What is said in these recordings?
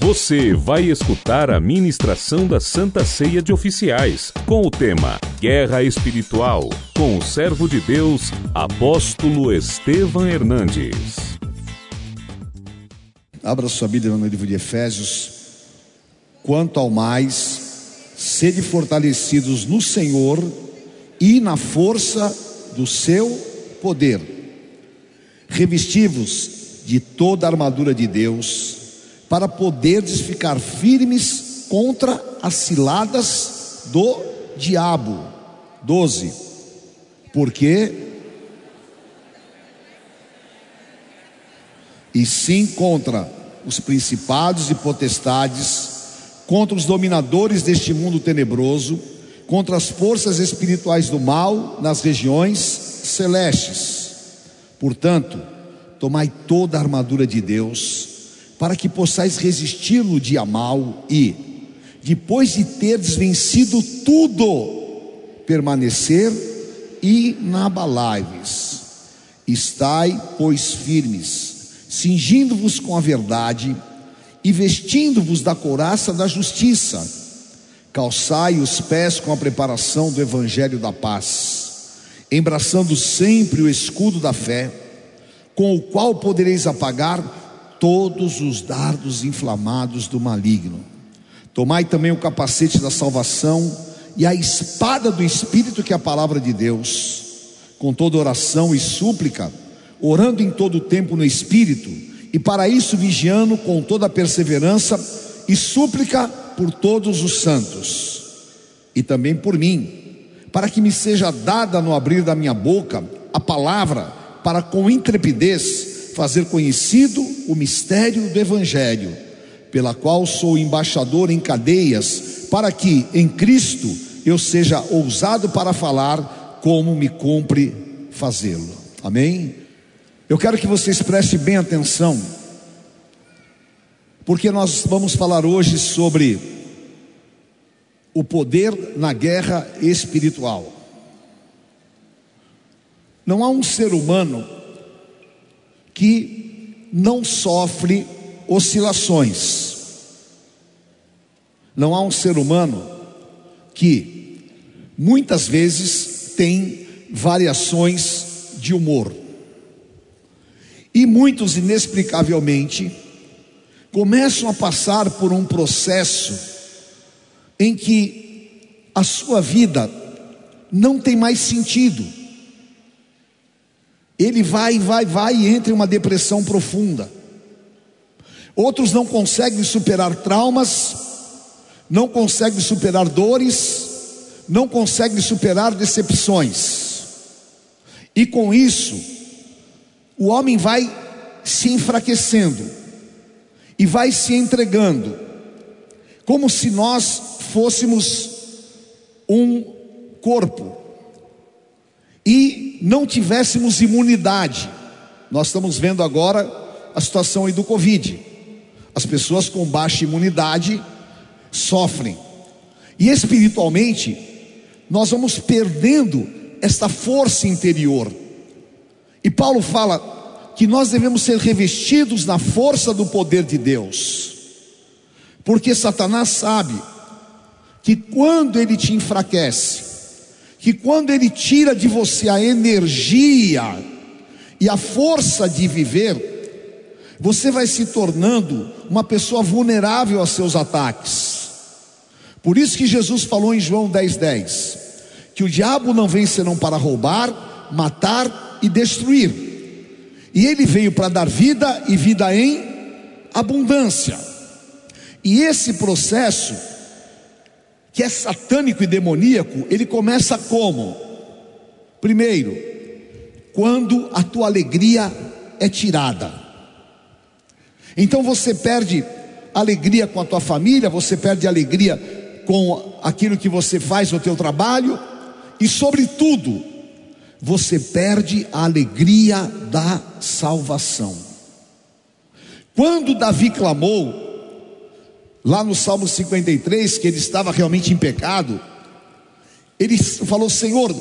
Você vai escutar a ministração da Santa Ceia de Oficiais, com o tema Guerra Espiritual, com o servo de Deus, apóstolo Estevam Hernandes. Abra sua Bíblia no livro de Efésios. Quanto ao mais, sede fortalecidos no Senhor e na força do seu poder. Revestivos de toda a armadura de Deus, para poderdes ficar firmes contra as ciladas do diabo. 12. Porque e sim contra os principados e potestades, contra os dominadores deste mundo tenebroso, contra as forças espirituais do mal nas regiões celestes. Portanto, tomai toda a armadura de Deus, para que possais resistir no dia mal e, depois de terdes vencido tudo, permanecer inabaláveis. Estai, pois, firmes, cingindo-vos com a verdade e vestindo-vos da couraça da justiça. Calçai os pés com a preparação do evangelho da paz, embraçando sempre o escudo da fé, com o qual podereis apagar todos os dardos inflamados do maligno. Tomai também o capacete da salvação e a espada do Espírito, que é a palavra de Deus, com toda oração e súplica, orando em todo o tempo no Espírito, e para isso vigiando com toda perseverança e súplica por todos os santos, e também por mim, para que me seja dada no abrir da minha boca a palavra, para com intrepidez fazer conhecido o mistério do Evangelho, pela qual sou embaixador em cadeias, para que em Cristo eu seja ousado para falar como me cumpre fazê-lo. Amém? Eu quero que vocês prestem bem atenção, porque nós vamos falar hoje sobre o poder na guerra espiritual. Não há um ser humano que não sofre oscilações. Não há um ser humano que muitas vezes tem variações de humor. E muitos, inexplicavelmente, começam a passar por um processo em que a sua vida não tem mais sentido. Ele vai, vai, vai e entra em uma depressão profunda. Outros não conseguem superar traumas, não conseguem superar dores, não conseguem superar decepções. E com isso, o homem vai se enfraquecendo e vai se entregando, como se nós fôssemos um corpo e não tivéssemos imunidade. Nós estamos vendo agora a situação aí do Covid. As pessoas com baixa imunidade sofrem. E espiritualmente, nós vamos perdendo esta força interior. E Paulo fala que nós devemos ser revestidos na força do poder de Deus, porque Satanás sabe que quando ele te enfraquece, que quando ele tira de você a energia e a força de viver, você vai se tornando uma pessoa vulnerável a seus ataques. Por isso que Jesus falou em João 10:10, 10, que o diabo não vem senão para roubar, matar e destruir. E ele veio para dar vida e vida em abundância. E esse processo, que é satânico e demoníaco, ele começa como? Primeiro, quando a tua alegria é tirada. Então você perde alegria com a tua família, você perde alegria com aquilo que você faz no teu trabalho e sobretudo você perde a alegria da salvação. Quando Davi clamou, lá no Salmo 53, que ele estava realmente em pecado, ele falou: Senhor,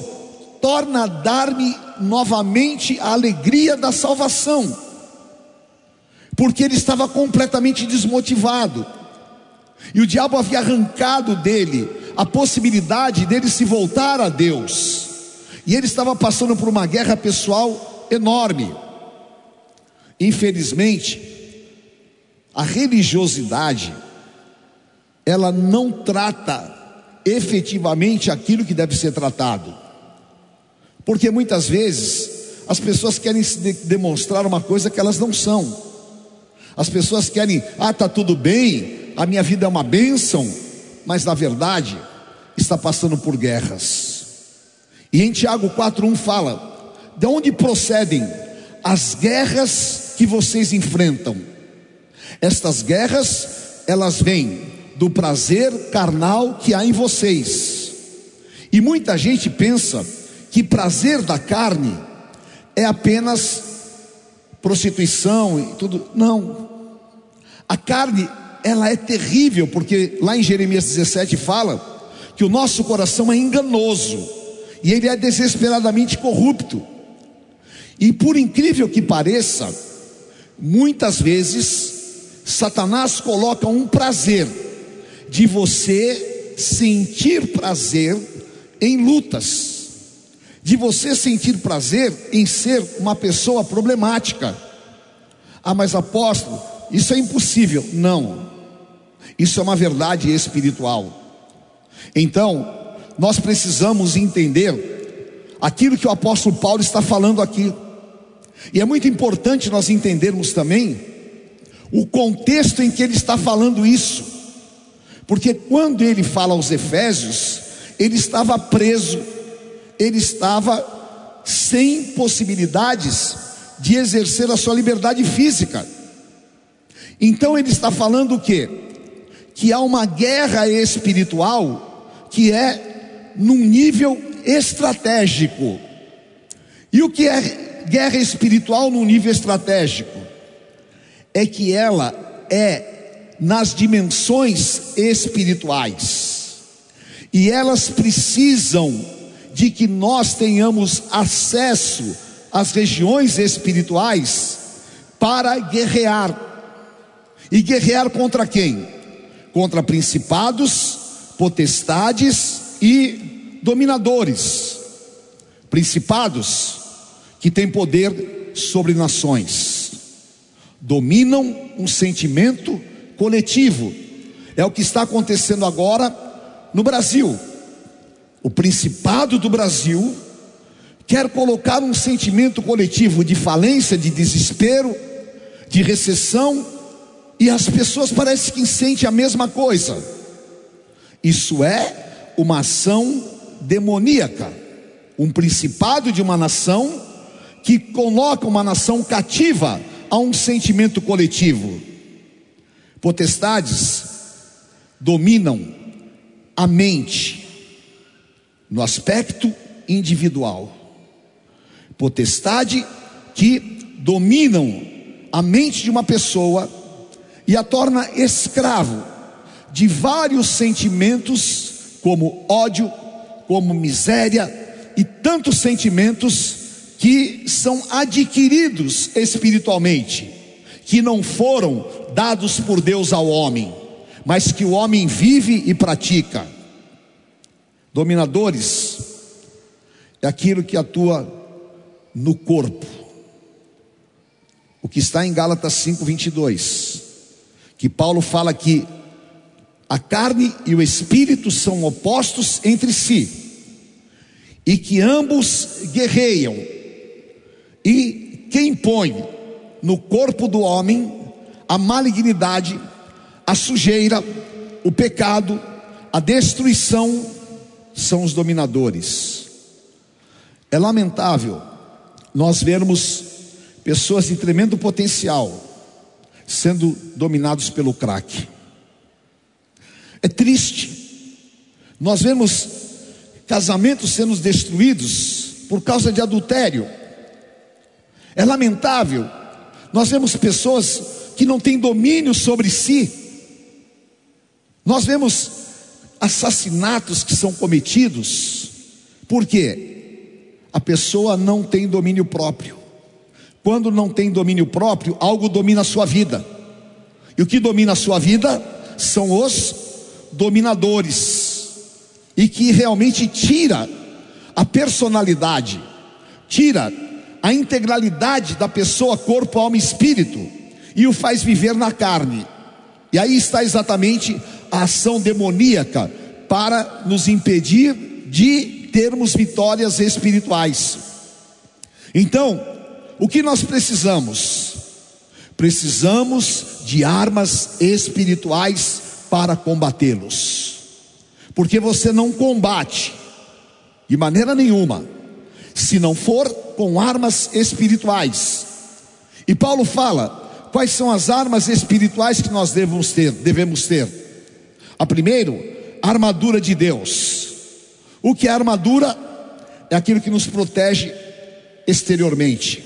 torna a dar-me novamente a alegria da salvação. porque ele estava completamente desmotivado. E o diabo havia arrancado dele a possibilidade dele se voltar a Deus. E ele estava passando por uma guerra pessoal enorme. Infelizmente, a religiosidade ela não trata efetivamente aquilo que deve ser tratado. Porque muitas vezes as pessoas querem se demonstrar uma coisa que elas não são. As pessoas querem, ah, tá tudo bem, a minha vida é uma bênção, mas na verdade está passando por guerras. E em Tiago 4:1 fala: "De onde procedem as guerras que vocês enfrentam? Estas guerras, elas vêm do prazer carnal que há em vocês. E muita gente pensa que prazer da carne é apenas prostituição e tudo. Não. A carne, ela é terrível, porque lá em Jeremias 17 fala que o nosso coração é enganoso e ele é desesperadamente corrupto. E por incrível que pareça, muitas vezes Satanás coloca um prazer de você sentir prazer em lutas, de você sentir prazer em ser uma pessoa problemática. Ah, mas apóstolo, isso é impossível. Não, isso é uma verdade espiritual. Então, nós precisamos entender aquilo que o apóstolo Paulo está falando aqui. E é muito importante nós entendermos também o contexto em que ele está falando isso. Porque quando ele fala aos Efésios, ele estava preso, ele estava sem possibilidades de exercer a sua liberdade física. Então ele está falando o quê? Que há uma guerra espiritual que é num nível estratégico. E o que é guerra espiritual num nível estratégico? É que ela é nas dimensões espirituais. E elas precisam de que nós tenhamos acesso às regiões espirituais para guerrear. E guerrear contra quem? Contra principados, potestades e dominadores. Principados que têm poder sobre nações, dominam um sentimento coletivo. É o que está acontecendo agora no Brasil. O Principado do Brasil quer colocar um sentimento coletivo de falência, de desespero, de recessão, e as pessoas parecem que sentem a mesma coisa. Isso é uma ação demoníaca, um principado de uma nação que coloca uma nação cativa a um sentimento coletivo. Potestades dominam a mente no aspecto individual. Potestade que dominam a mente de uma pessoa e a torna escravo de vários sentimentos, como ódio, como miséria e tantos sentimentos que são adquiridos espiritualmente, que não foram dados por Deus ao homem, mas que o homem vive e pratica. Dominadores é aquilo que atua no corpo. O que está em Gálatas 5:22, que Paulo fala que a carne e o espírito são opostos entre si, e que ambos guerreiam. E quem põe no corpo do homem a malignidade, a sujeira, o pecado, a destruição são os dominadores. É lamentável nós vermos pessoas de tremendo potencial sendo dominados pelo crack. É triste. Nós vemos casamentos sendo destruídos por causa de adultério. É lamentável. Nós vemos pessoas que não tem domínio sobre si. Nós vemos assassinatos que são cometidos, porque a pessoa não tem domínio próprio. quando não tem domínio próprio, algo domina a sua vida. E o que domina a sua vida são os dominadores. E que realmente tira a personalidade, tira a integralidade da pessoa, corpo, alma e espírito, e o faz viver na carne. E aí está exatamente a ação demoníaca para nos impedir de termos vitórias espirituais. Então, o que nós precisamos? Precisamos de armas espirituais para combatê-los. Porque você não combate de maneira nenhuma se não for com armas espirituais. E Paulo fala quais são as armas espirituais que nós devemos ter, devemos ter. A primeiro, a armadura de Deus. O que é armadura? É aquilo que nos protege exteriormente.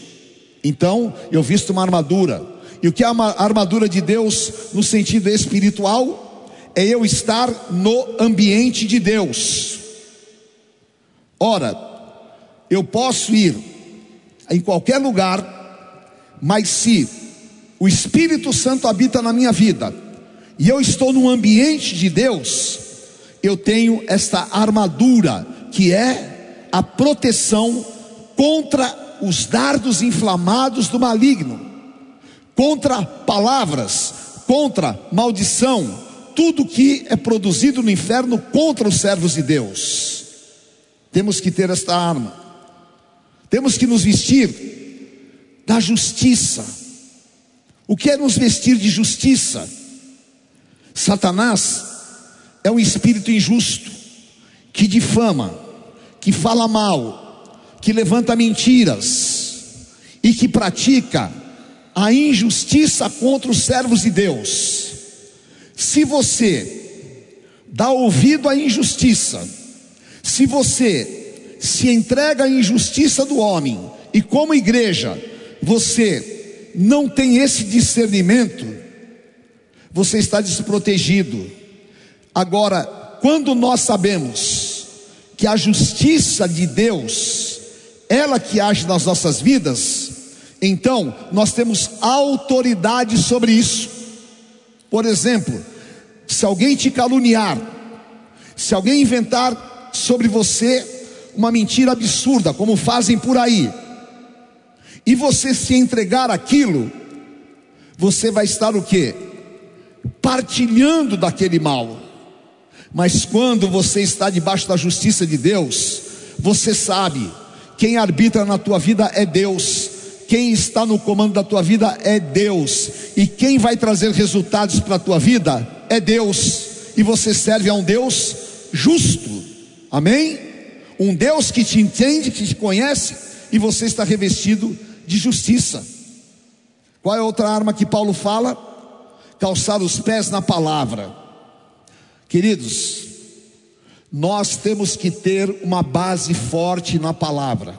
Então, eu visto uma armadura. E o que é a armadura de Deus no sentido espiritual? É eu estar no ambiente de Deus. Ora, eu posso ir em qualquer lugar, mas se o Espírito Santo habita na minha vida e eu estou no ambiente de Deus, eu tenho esta armadura que é a proteção contra os dardos inflamados do maligno, contra palavras, contra maldição, tudo que é produzido no inferno contra os servos de Deus. Temos que ter esta arma, temos que nos vestir da justiça. O que é nos vestir de justiça? Satanás é um espírito injusto que difama, que fala mal, que levanta mentiras e que pratica a injustiça contra os servos de Deus. Se você dá ouvido à injustiça, se você se entrega à injustiça do homem, e como igreja, você não tem esse discernimento, você está desprotegido. Agora, quando nós sabemos que a justiça de Deus ela que age nas nossas vidas, então nós temos autoridade sobre isso. Por exemplo, se alguém te caluniar, se alguém inventar sobre você uma mentira absurda, como fazem por aí, e você se entregar aquilo, você vai estar o que? Partilhando daquele mal. Mas quando você está debaixo da justiça de Deus, você sabe quem arbitra na tua vida é Deus. Quem está no comando da tua vida é Deus. E quem vai trazer resultados para a tua vida é Deus. E você serve a um Deus justo. Amém? Um Deus que te entende, que te conhece, e você está revestido de justiça. Qual é outra arma que Paulo fala? Calçar os pés na palavra. Queridos, nós temos que ter uma base forte na palavra.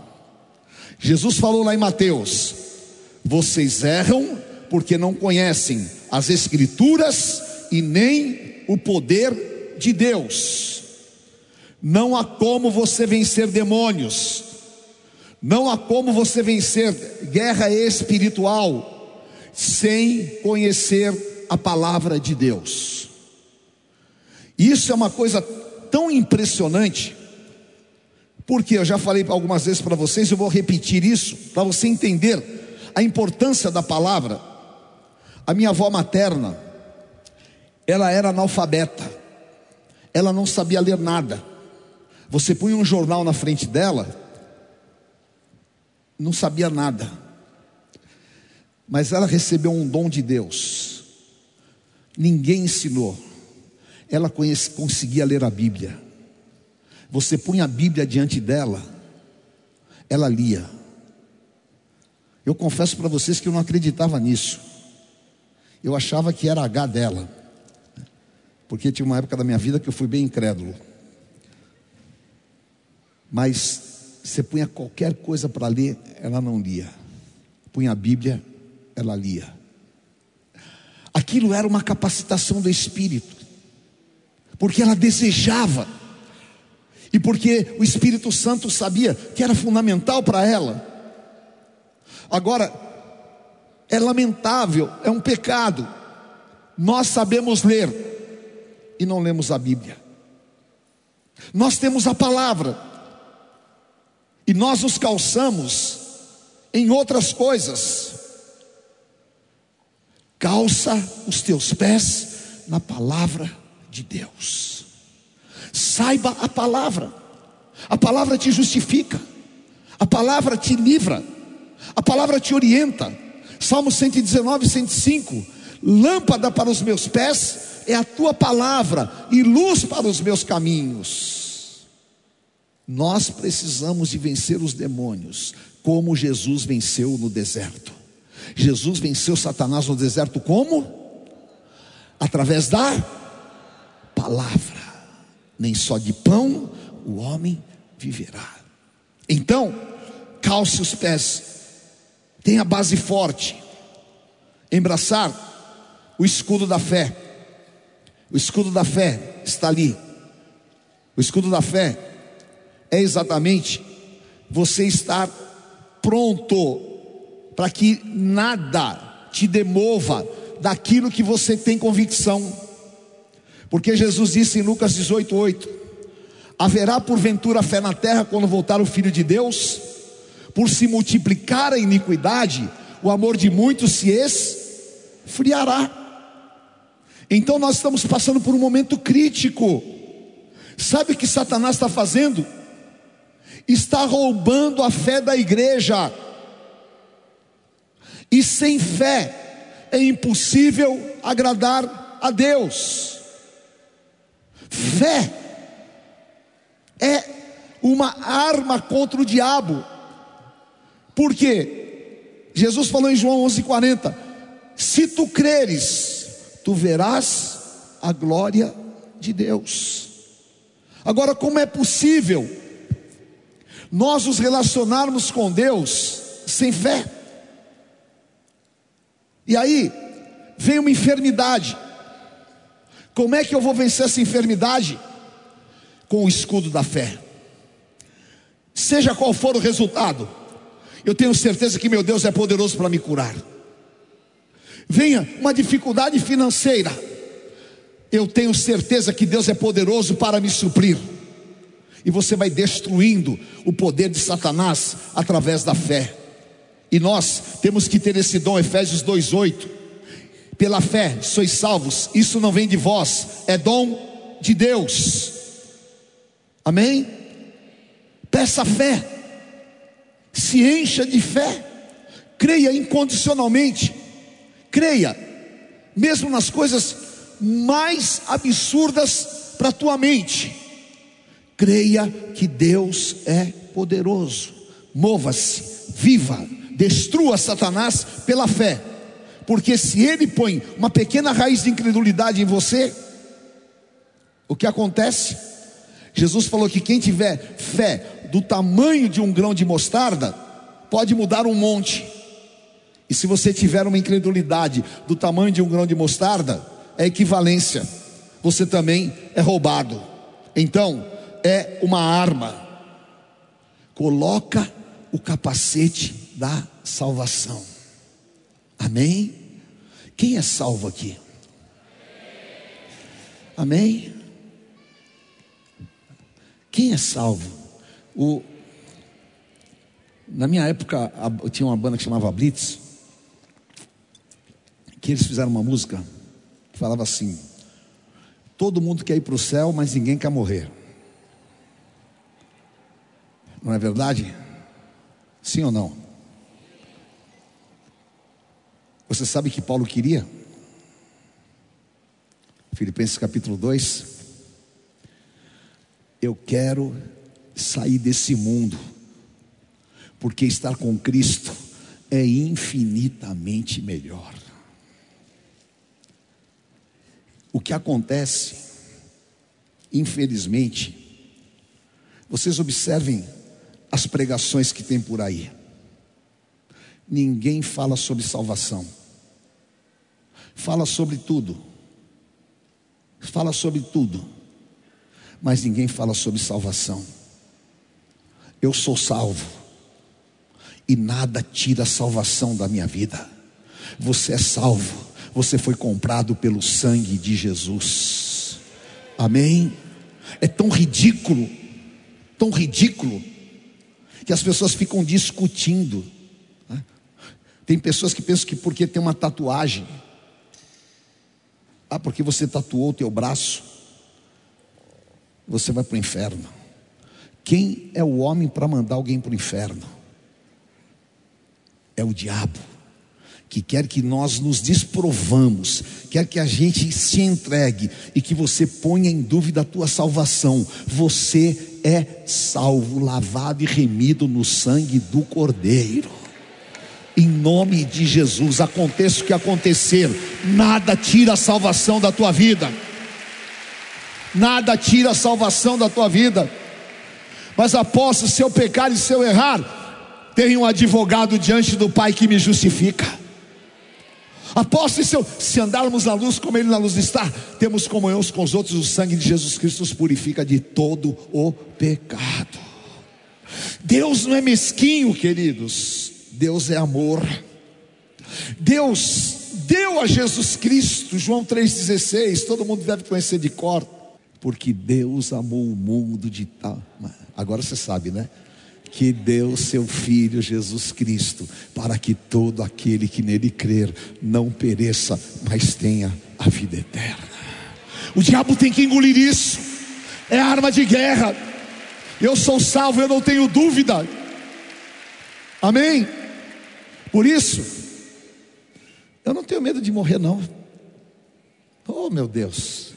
Jesus falou lá em Mateus: vocês erram porque não conhecem as Escrituras e nem o poder de Deus. Não há como você vencer demônios, não há como você vencer guerra espiritual sem conhecer a palavra de Deus. Isso é uma coisa tão impressionante, porque eu já falei algumas vezes para vocês, eu vou repetir isso, para você entender a importância da palavra. A minha avó materna, ela era analfabeta, ela não sabia ler nada. Você punha um jornal na frente dela, não sabia nada, mas ela recebeu um dom de Deus, ninguém ensinou ela conhece, conseguia ler a Bíblia. Você punha a Bíblia diante dela, ela lia. Eu confesso para vocês que eu não acreditava nisso. Eu achava que era H dela. Porque tinha uma época da minha vida que eu fui bem incrédulo. Mas você punha qualquer coisa para ler, ela não lia. Punha a Bíblia, ela lia. Aquilo era uma capacitação do espírito porque ela desejava, e porque o Espírito Santo sabia que era fundamental para ela. Agora, é lamentável, é um pecado. Nós sabemos ler e não lemos a Bíblia. Nós temos a palavra e nós nos calçamos em outras coisas. Calça os teus pés na palavra de Deus. Saiba a palavra. A palavra te justifica. A palavra te livra. A palavra te orienta. Salmo 119, 105. Lâmpada para os meus pés é a tua palavra e luz para os meus caminhos. Nós precisamos de vencer os demônios, como Jesus venceu no deserto. Jesus venceu Satanás no deserto como? Através da palavra. Nem só de pão o homem viverá. Então, calce os pés, tenha base forte, embraçar o escudo da fé. O escudo da fé está ali. O escudo da fé é exatamente você estar pronto para que nada te demova daquilo que você tem convicção. Porque Jesus disse em Lucas 18:8: Haverá porventura fé na terra quando voltar o filho de Deus? Por se multiplicar a iniquidade, o amor de muitos se esfriará. Então nós estamos passando por um momento crítico. Sabe o que Satanás está fazendo? Está roubando a fé da igreja. E sem fé é impossível agradar a Deus. Fé é uma arma contra o diabo. Por quê? Jesus falou em João 11:40: Se tu creres, tu verás a glória de Deus. Agora, como é possível nós nos relacionarmos com Deus sem fé? E aí vem uma enfermidade. Como é que eu vou vencer essa enfermidade? Com o escudo da fé. Seja qual for o resultado, eu tenho certeza que meu Deus é poderoso para me curar. Venha uma dificuldade financeira, eu tenho certeza que Deus é poderoso para me suprir. E você vai destruindo o poder de Satanás através da fé. E nós temos que ter esse dom, Efésios 2:8 pela fé sois salvos, isso não vem de vós, é dom de Deus. Amém? Peça fé, se encha de fé, creia incondicionalmente, creia, mesmo nas coisas mais absurdas para a tua mente, creia que Deus é poderoso, mova-se, viva, destrua Satanás pela fé porque se ele põe uma pequena raiz de incredulidade em você, o que acontece? Jesus falou que quem tiver fé do tamanho de um grão de mostarda, pode mudar um monte. E se você tiver uma incredulidade do tamanho de um grão de mostarda, é equivalência. Você também é roubado. Então, é uma arma. Coloca o capacete da salvação. Amém? Quem é salvo aqui? Amém? Quem é salvo? O, na minha época, tinha uma banda que chamava Blitz, que eles fizeram uma música que falava assim: Todo mundo quer ir para o céu, mas ninguém quer morrer. Não é verdade? Sim ou não? Você sabe que Paulo queria? Filipenses capítulo 2. Eu quero sair desse mundo, porque estar com Cristo é infinitamente melhor. O que acontece, infelizmente, vocês observem as pregações que tem por aí. Ninguém fala sobre salvação fala sobre tudo. Fala sobre tudo. Mas ninguém fala sobre salvação. Eu sou salvo. E nada tira a salvação da minha vida. Você é salvo, você foi comprado pelo sangue de Jesus. Amém? É tão ridículo, tão ridículo, que as pessoas ficam discutindo. né? Tem pessoas que pensam que porque tem uma tatuagem, ah, porque você tatuou o teu braço, você vai para o inferno. Quem é o homem para mandar alguém para o inferno? É o diabo, que quer que nós nos desprovamos, quer que a gente se entregue e que você ponha em dúvida a tua salvação. Você é salvo, lavado e remido no sangue do Cordeiro. Em nome de Jesus, aconteça o que acontecer, nada tira a salvação da tua vida. Nada tira a salvação da tua vida. Mas após se eu pecar e se eu errar, tenho um advogado diante do Pai que me justifica. Apóstolo, se, eu, se andarmos na luz como Ele na luz está, temos comunhão uns com os outros, o sangue de Jesus Cristo nos purifica de todo o pecado. Deus não é mesquinho, queridos, Deus é amor. Deus deu a Jesus Cristo, João 3,16, todo mundo deve conhecer de cor, porque Deus amou o mundo de tal. Agora você sabe, né? Que deu seu Filho Jesus Cristo, para que todo aquele que nele crer não pereça, mas tenha a vida eterna. O diabo tem que engolir isso, é arma de guerra. Eu sou salvo, eu não tenho dúvida. Amém? Por isso, eu não tenho medo de morrer, não. Oh, meu Deus.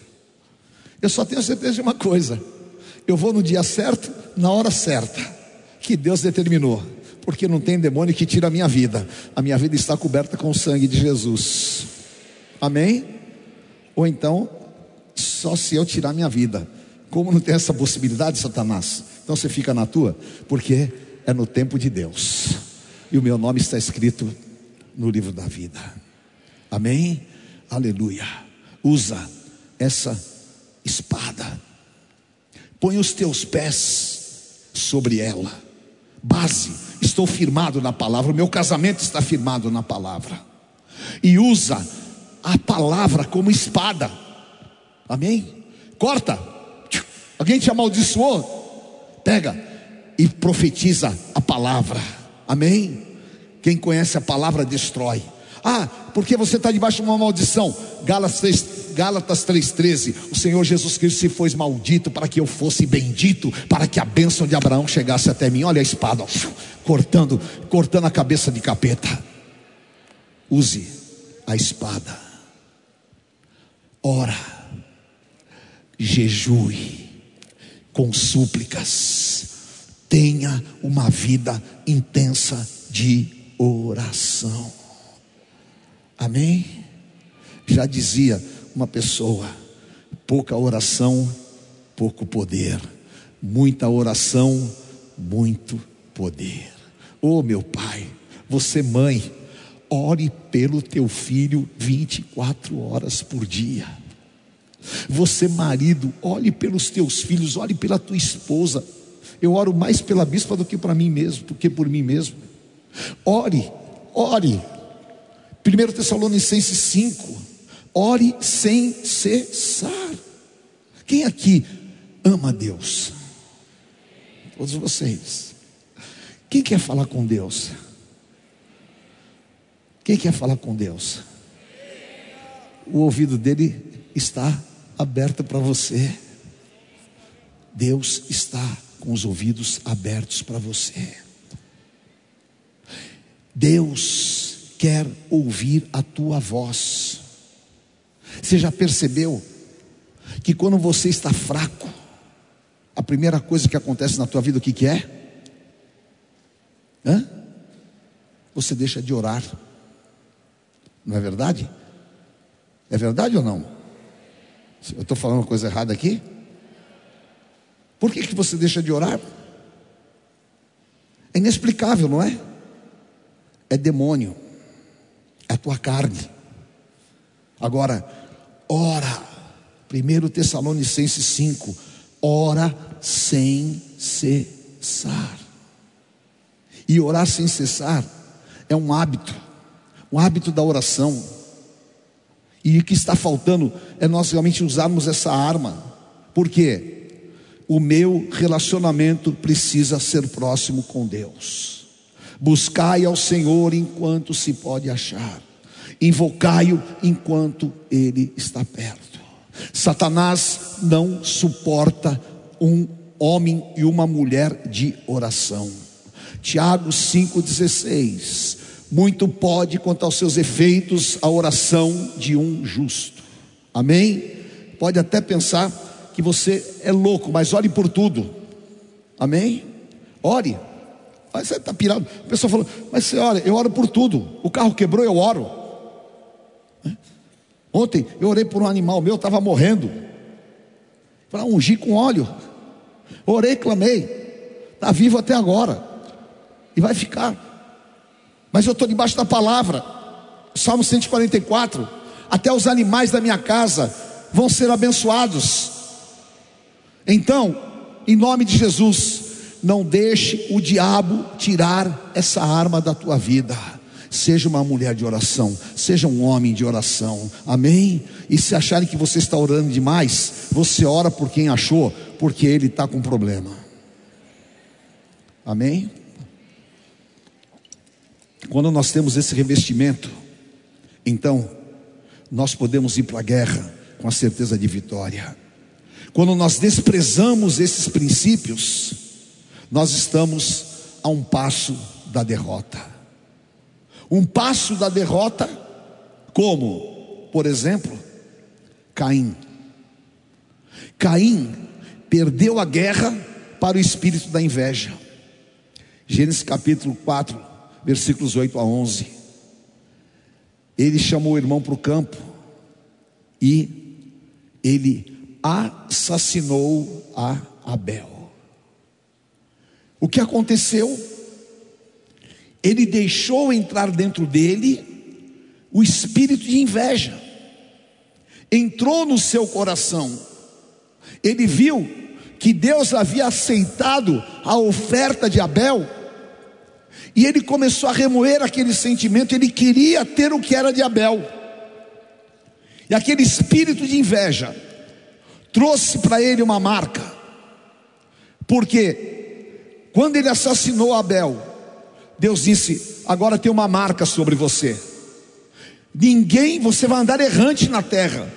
Eu só tenho certeza de uma coisa: eu vou no dia certo, na hora certa que Deus determinou, porque não tem demônio que tira a minha vida, a minha vida está coberta com o sangue de Jesus, amém? Ou então, só se eu tirar minha vida, como não tem essa possibilidade, Satanás? Então você fica na tua, porque é no tempo de Deus, e o meu nome está escrito no livro da vida, amém? Aleluia. Usa essa espada, põe os teus pés sobre ela base, estou firmado na palavra, o meu casamento está firmado na palavra. E usa a palavra como espada. Amém? Corta. Alguém te amaldiçoou? Pega e profetiza a palavra. Amém? Quem conhece a palavra destrói. Ah, porque você está debaixo de uma maldição. Gálatas 3, Gálatas 3,13: O Senhor Jesus Cristo se foi maldito para que eu fosse bendito, para que a bênção de Abraão chegasse até mim. Olha a espada, ó, cortando, cortando a cabeça de capeta. Use a espada. Ora, jejue com súplicas. Tenha uma vida intensa de oração. Amém? Já dizia uma pessoa: pouca oração, pouco poder. Muita oração, muito poder. Oh, meu pai, você, mãe, ore pelo teu filho 24 horas por dia. Você, marido, olhe pelos teus filhos, olhe pela tua esposa. Eu oro mais pela bispa do que para mim mesmo, do que por mim mesmo. Ore, ore. 1 Tessalonicenses 5. Ore sem cessar. Quem aqui ama Deus? Todos vocês. Quem quer falar com Deus? Quem quer falar com Deus? O ouvido dele está aberto para você. Deus está com os ouvidos abertos para você. Deus quer ouvir a tua voz. Você já percebeu que quando você está fraco, a primeira coisa que acontece na tua vida, o que, que é? Hã? Você deixa de orar. Não é verdade? É verdade ou não? Eu estou falando uma coisa errada aqui? Por que, que você deixa de orar? É inexplicável, não é? É demônio, é a tua carne. Agora, ora. 1 Tessalonicenses 5, ora sem cessar. E orar sem cessar é um hábito. o hábito da oração. E o que está faltando é nós realmente usarmos essa arma. Por quê? O meu relacionamento precisa ser próximo com Deus. Buscai ao Senhor enquanto se pode achar, invocai-o enquanto ele está perto. Satanás não suporta um homem e uma mulher de oração. Tiago 5,16: Muito pode quanto aos seus efeitos a oração de um justo. Amém? Pode até pensar que você é louco, mas ore por tudo. Amém? Ore. Você está pirado. A pessoa falou, mas você ora, eu oro por tudo. O carro quebrou, eu oro. Ontem eu orei por um animal meu, estava morrendo. Para ungir com óleo. Orei, clamei. Está vivo até agora. E vai ficar. Mas eu estou debaixo da palavra. Salmo 144. Até os animais da minha casa vão ser abençoados. Então, em nome de Jesus, não deixe o diabo tirar essa arma da tua vida. Seja uma mulher de oração, seja um homem de oração, amém? E se acharem que você está orando demais, você ora por quem achou, porque ele está com problema, amém? Quando nós temos esse revestimento, então, nós podemos ir para a guerra com a certeza de vitória. Quando nós desprezamos esses princípios, nós estamos a um passo da derrota. Um passo da derrota, como, por exemplo, Caim. Caim perdeu a guerra para o espírito da inveja. Gênesis capítulo 4, versículos 8 a 11. Ele chamou o irmão para o campo e ele assassinou a Abel. O que aconteceu? Ele deixou entrar dentro dele o espírito de inveja. Entrou no seu coração. Ele viu que Deus havia aceitado a oferta de Abel. E ele começou a remoer aquele sentimento, ele queria ter o que era de Abel. E aquele espírito de inveja trouxe para ele uma marca. Porque quando ele assassinou Abel, Deus disse: agora tem uma marca sobre você. Ninguém, você vai andar errante na terra,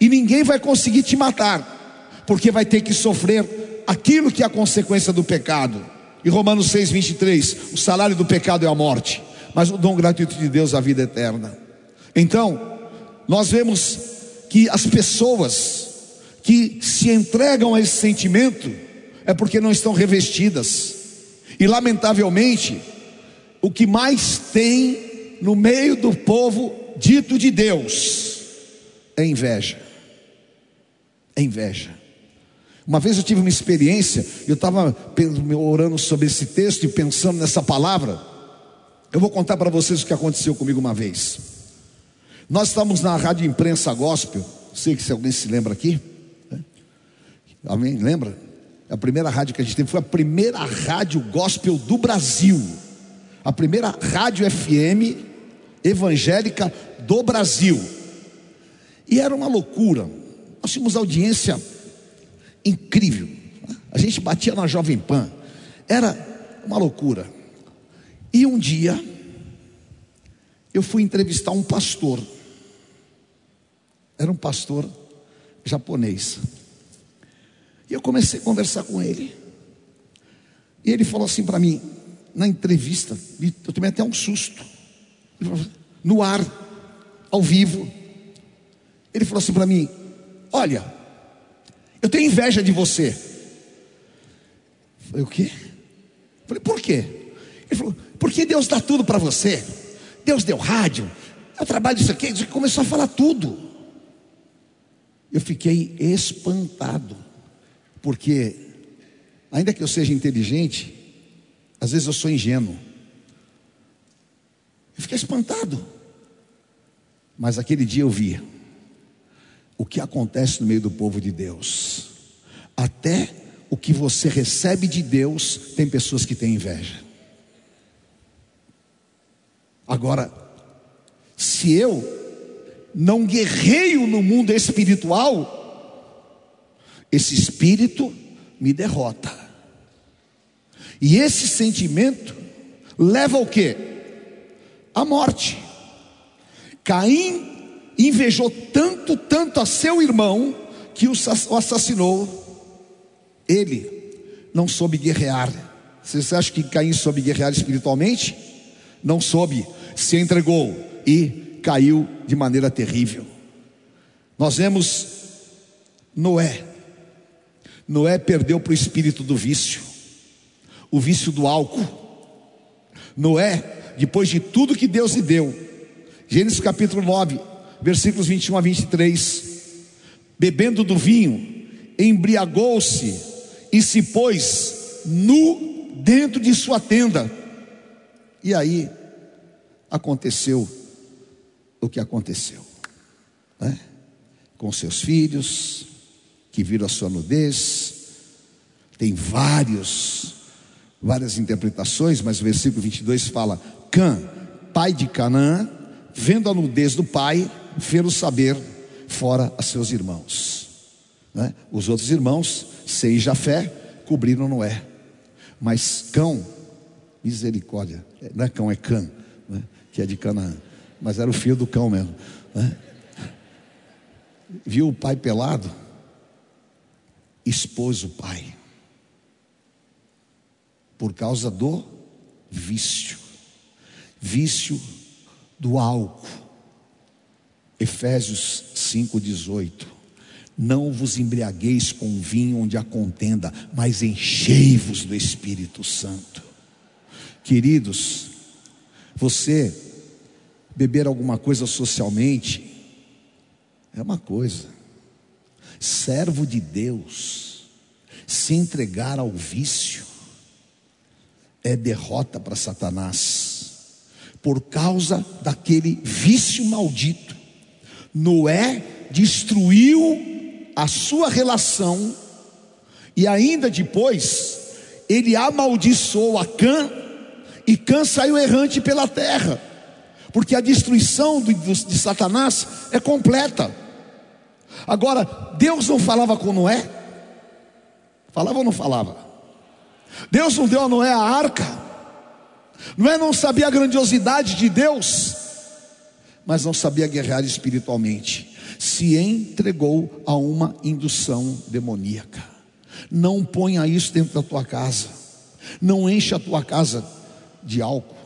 e ninguém vai conseguir te matar, porque vai ter que sofrer aquilo que é a consequência do pecado. E Romanos 6, 23: o salário do pecado é a morte, mas o dom gratuito de Deus é a vida eterna. Então, nós vemos que as pessoas que se entregam a esse sentimento é porque não estão revestidas, e lamentavelmente, o que mais tem no meio do povo dito de Deus é inveja. É inveja. Uma vez eu tive uma experiência, eu estava orando sobre esse texto e pensando nessa palavra. Eu vou contar para vocês o que aconteceu comigo uma vez. Nós estávamos na rádio imprensa gospel, sei que se alguém se lembra aqui. Né? Alguém lembra? A primeira rádio que a gente teve foi a primeira rádio gospel do Brasil a primeira rádio FM evangélica do Brasil. E era uma loucura. Nós tínhamos audiência incrível. A gente batia na Jovem Pan. Era uma loucura. E um dia eu fui entrevistar um pastor. Era um pastor japonês. E eu comecei a conversar com ele. E ele falou assim para mim: na entrevista, eu tomei até um susto. No ar, ao vivo. Ele falou assim para mim: Olha, eu tenho inveja de você. Eu falei, o quê? Eu falei, por quê? Ele falou, porque Deus dá tudo para você. Deus deu rádio, eu trabalho disso aqui. Ele começou a falar tudo. Eu fiquei espantado, porque, ainda que eu seja inteligente, às vezes eu sou ingênuo. Eu fiquei espantado. Mas aquele dia eu vi o que acontece no meio do povo de Deus. Até o que você recebe de Deus, tem pessoas que têm inveja. Agora, se eu não guerreio no mundo espiritual, esse espírito me derrota. E esse sentimento leva ao que? A morte. Caim invejou tanto, tanto a seu irmão que o assassinou. Ele não soube guerrear. Você acha que Caim soube guerrear espiritualmente? Não soube, se entregou e caiu de maneira terrível. Nós vemos Noé. Noé perdeu para o espírito do vício, o vício do álcool. Noé, depois de tudo que Deus lhe deu, Gênesis capítulo 9, versículos 21 a 23, bebendo do vinho, embriagou-se e se pôs nu dentro de sua tenda. E aí aconteceu o que aconteceu, né? com seus filhos, que viram a sua nudez. Tem vários, várias interpretações, mas o versículo 22 fala: Cã, pai de Canaã, vendo a nudez do pai, fê-lo saber fora a seus irmãos. Né? Os outros irmãos, Sem e Jafé, cobriram Noé. Mas Cão, misericórdia, não é Cão, é Cã, né? que é de Canaã. Mas era o filho do cão mesmo. Né? Viu o pai pelado? Expôs o pai. Por causa do vício. Vício do álcool. Efésios 5,18. Não vos embriagueis com vinho onde há contenda, mas enchei-vos do Espírito Santo. Queridos, você beber alguma coisa socialmente é uma coisa, servo de Deus, se entregar ao vício, é derrota para Satanás, por causa daquele vício maldito. Noé destruiu a sua relação e ainda depois ele amaldiçoou a Cã e Cã saiu errante pela terra, porque a destruição de Satanás é completa. Agora, Deus não falava com Noé? Falava ou não falava? Deus não deu a Noé a arca? Noé não sabia a grandiosidade de Deus, mas não sabia guerrear espiritualmente. Se entregou a uma indução demoníaca. Não ponha isso dentro da tua casa. Não encha a tua casa de álcool.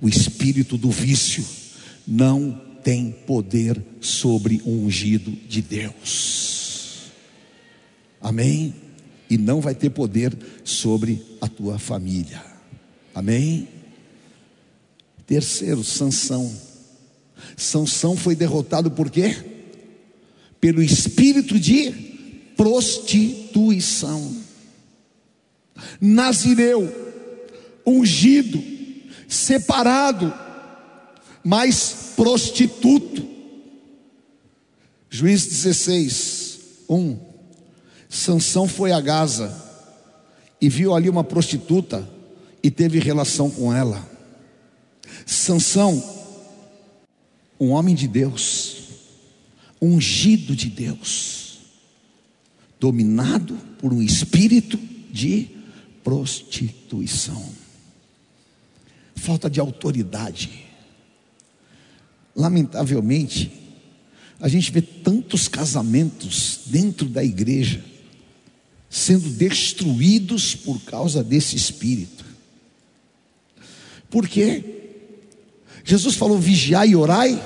O espírito do vício não tem poder sobre o ungido de Deus. Amém? E não vai ter poder sobre a tua família. Amém? Terceiro, Sansão. Sansão foi derrotado por quê? Pelo espírito de prostituição. Nazireu, ungido, separado, mas prostituto. Juiz 16, 1. Sansão foi a Gaza e viu ali uma prostituta e teve relação com ela. Sansão, um homem de Deus, ungido de Deus, dominado por um espírito de prostituição. Falta de autoridade. Lamentavelmente, a gente vê tantos casamentos dentro da igreja sendo destruídos por causa desse espírito. Por quê? Jesus falou: vigiai e orai,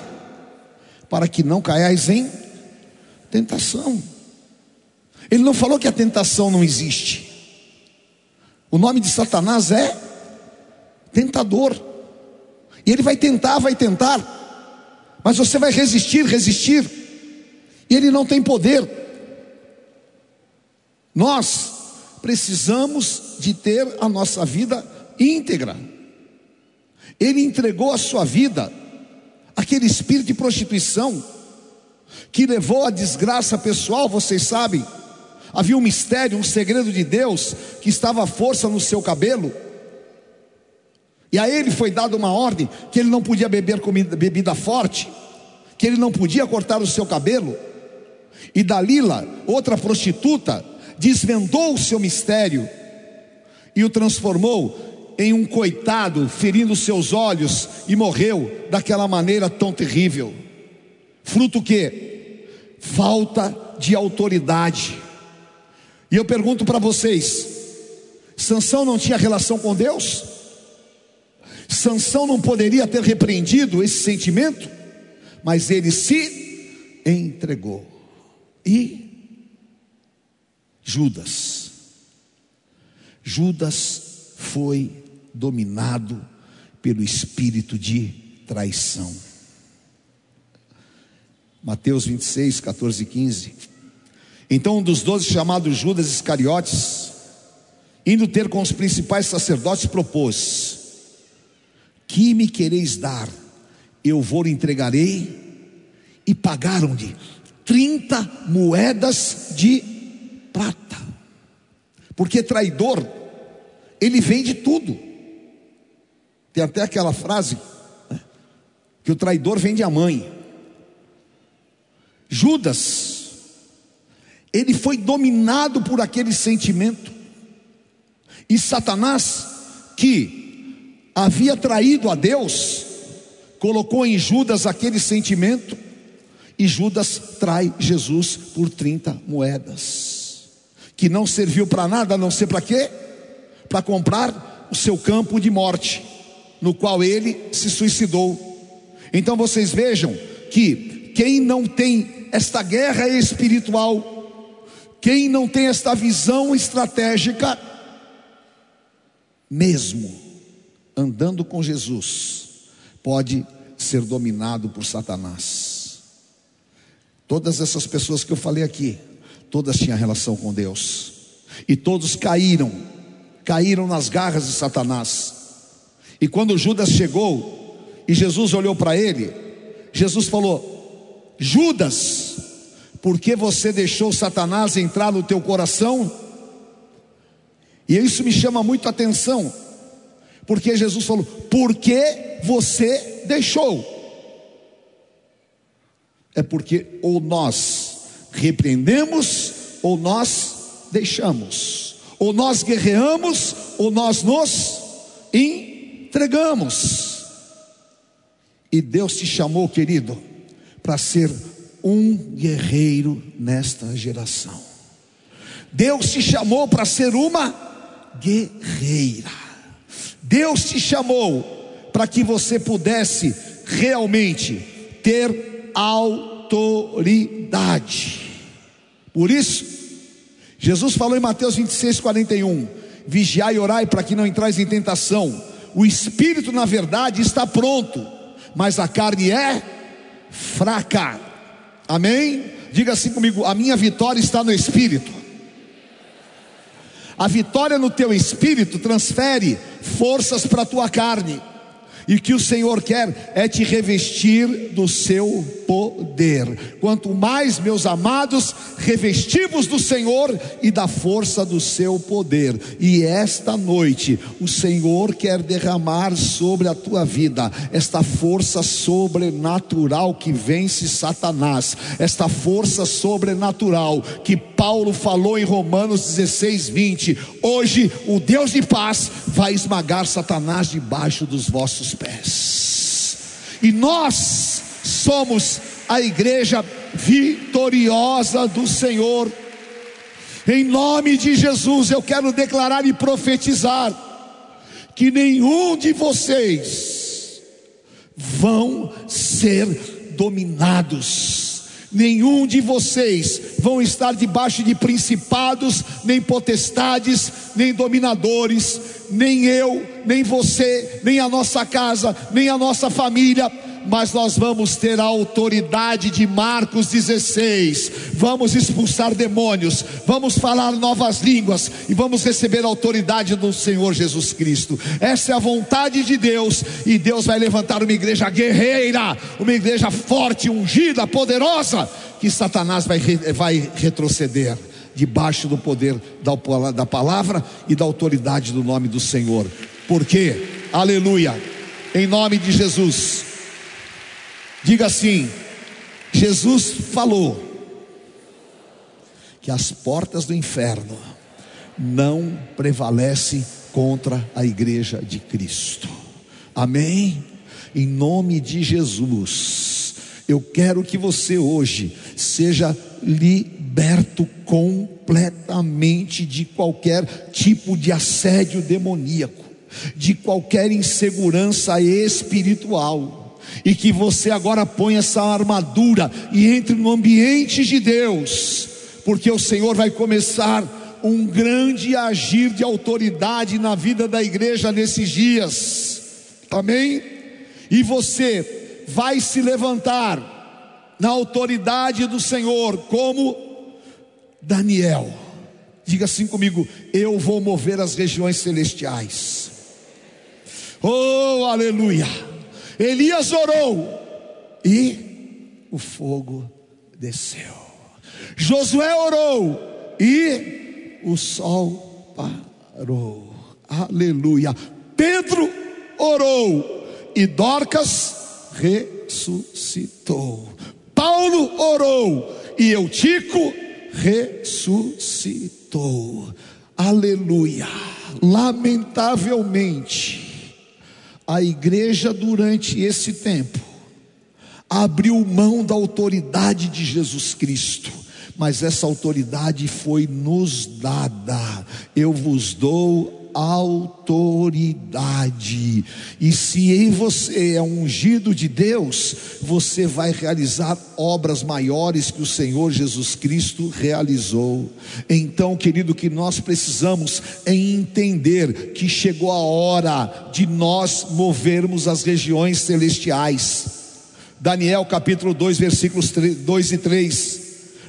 para que não caiais em tentação. Ele não falou que a tentação não existe. O nome de Satanás é tentador. E ele vai tentar, vai tentar. Mas você vai resistir, resistir, e ele não tem poder. Nós precisamos de ter a nossa vida íntegra. Ele entregou a sua vida aquele espírito de prostituição que levou à desgraça pessoal, vocês sabem. Havia um mistério, um segredo de Deus que estava a força no seu cabelo. E a ele foi dada uma ordem que ele não podia beber comida, bebida forte, que ele não podia cortar o seu cabelo. E Dalila, outra prostituta, desvendou o seu mistério e o transformou em um coitado, ferindo seus olhos e morreu daquela maneira tão terrível. Fruto que? Falta de autoridade. E eu pergunto para vocês: Sansão não tinha relação com Deus? Sansão não poderia ter repreendido esse sentimento, mas ele se entregou. E Judas, Judas foi dominado pelo espírito de traição. Mateus 26, 14 e 15. Então um dos doze, chamado Judas Iscariotes, indo ter com os principais sacerdotes, propôs: Que me quereis dar? Eu vou entregarei. E pagaram-lhe 30 moedas de prata. Porque traidor, ele vende tudo. Tem até aquela frase né, que o traidor vende a mãe. Judas, ele foi dominado por aquele sentimento. E Satanás, que havia traído a Deus, colocou em Judas aquele sentimento, e Judas trai Jesus por 30 moedas, que não serviu para nada, a não ser para quê? Para comprar o seu campo de morte, no qual ele se suicidou. Então vocês vejam que quem não tem esta guerra espiritual, quem não tem esta visão estratégica, mesmo andando com Jesus, pode ser dominado por Satanás. Todas essas pessoas que eu falei aqui, todas tinham relação com Deus, e todos caíram, caíram nas garras de Satanás. E quando Judas chegou, e Jesus olhou para ele, Jesus falou: Judas, porque você deixou Satanás entrar no teu coração? E isso me chama muito a atenção, porque Jesus falou: porque você deixou? É porque ou nós repreendemos, ou nós deixamos, ou nós guerreamos, ou nós nos entregamos. E Deus te chamou, querido para ser um guerreiro nesta geração. Deus te chamou para ser uma guerreira. Deus te chamou para que você pudesse realmente ter autoridade. Por isso, Jesus falou em Mateus 26, 41: Vigiai e orai para que não entrais em tentação. O espírito, na verdade, está pronto, mas a carne é fraca. Amém? Diga assim comigo: a minha vitória está no espírito. A vitória no teu espírito transfere forças para a tua carne. E o que o Senhor quer é te revestir do seu poder. Quanto mais, meus amados, revestivos do Senhor e da força do seu poder. E esta noite, o Senhor quer derramar sobre a tua vida esta força sobrenatural que vence Satanás, esta força sobrenatural que Paulo falou em Romanos 16, 20. Hoje, o Deus de paz vai esmagar Satanás debaixo dos vossos pés. E nós somos a igreja vitoriosa do Senhor. Em nome de Jesus, eu quero declarar e profetizar que nenhum de vocês vão ser dominados. Nenhum de vocês vão estar debaixo de principados, nem potestades, nem dominadores, nem eu, nem você, nem a nossa casa, nem a nossa família, mas nós vamos ter a autoridade de Marcos 16. Vamos expulsar demônios, vamos falar novas línguas e vamos receber a autoridade do Senhor Jesus Cristo. Essa é a vontade de Deus e Deus vai levantar uma igreja guerreira, uma igreja forte, ungida, poderosa, que Satanás vai, vai retroceder debaixo do poder da, palavra e da autoridade do nome do Senhor. Por quê? Aleluia. Em nome de Jesus. Diga assim: Jesus falou que as portas do inferno não prevalecem contra a igreja de Cristo. Amém? Em nome de Jesus, eu quero que você hoje seja liberto completamente de qualquer tipo de assédio demoníaco, de qualquer insegurança espiritual, e que você agora ponha essa armadura e entre no ambiente de Deus, porque o Senhor vai começar um grande agir de autoridade na vida da igreja nesses dias. Amém? E você vai se levantar na autoridade do Senhor, como Daniel. Diga assim comigo: eu vou mover as regiões celestiais. Oh, aleluia! Elias orou e o fogo desceu. Josué orou e o sol parou. Aleluia. Pedro orou e Dorcas ressuscitou. Paulo orou e Eutico ressuscitou. Aleluia. Lamentavelmente, a igreja durante esse tempo abriu mão da autoridade de Jesus Cristo mas essa autoridade foi nos dada. Eu vos dou autoridade. E se em você é ungido de Deus, você vai realizar obras maiores que o Senhor Jesus Cristo realizou. Então, querido, que nós precisamos é entender que chegou a hora de nós movermos as regiões celestiais. Daniel capítulo 2, versículos 2 e 3.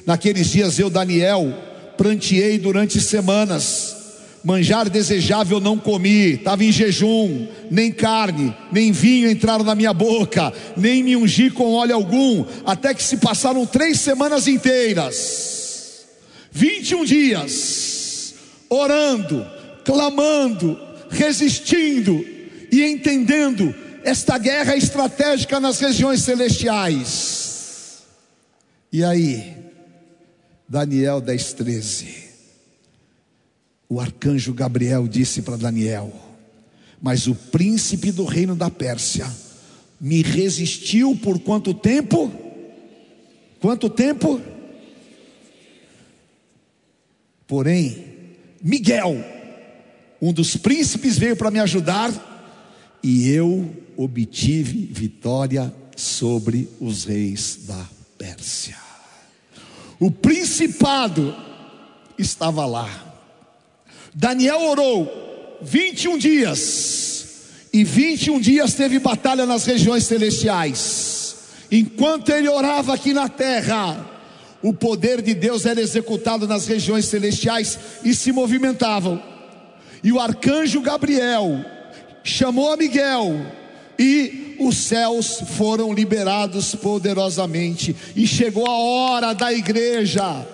Naqueles dias eu, Daniel, pranteei durante semanas, manjar desejável não comi, estava em jejum, nem carne, nem vinho entraram na minha boca, nem me ungi com óleo algum, até que se passaram três semanas inteiras, 21 dias, orando, clamando, resistindo e entendendo esta guerra estratégica nas regiões celestiais. E aí, Daniel 10, 13. O arcanjo Gabriel disse para Daniel: Mas o príncipe do reino da Pérsia me resistiu por quanto tempo? Quanto tempo? Porém, Miguel, um dos príncipes, veio para me ajudar e eu obtive vitória sobre os reis da Pérsia. O principado estava lá. Daniel orou 21 dias, e 21 dias teve batalha nas regiões celestiais. Enquanto ele orava aqui na terra, o poder de Deus era executado nas regiões celestiais e se movimentavam. E o arcanjo Gabriel chamou a Miguel e os céus foram liberados poderosamente, e chegou a hora da igreja,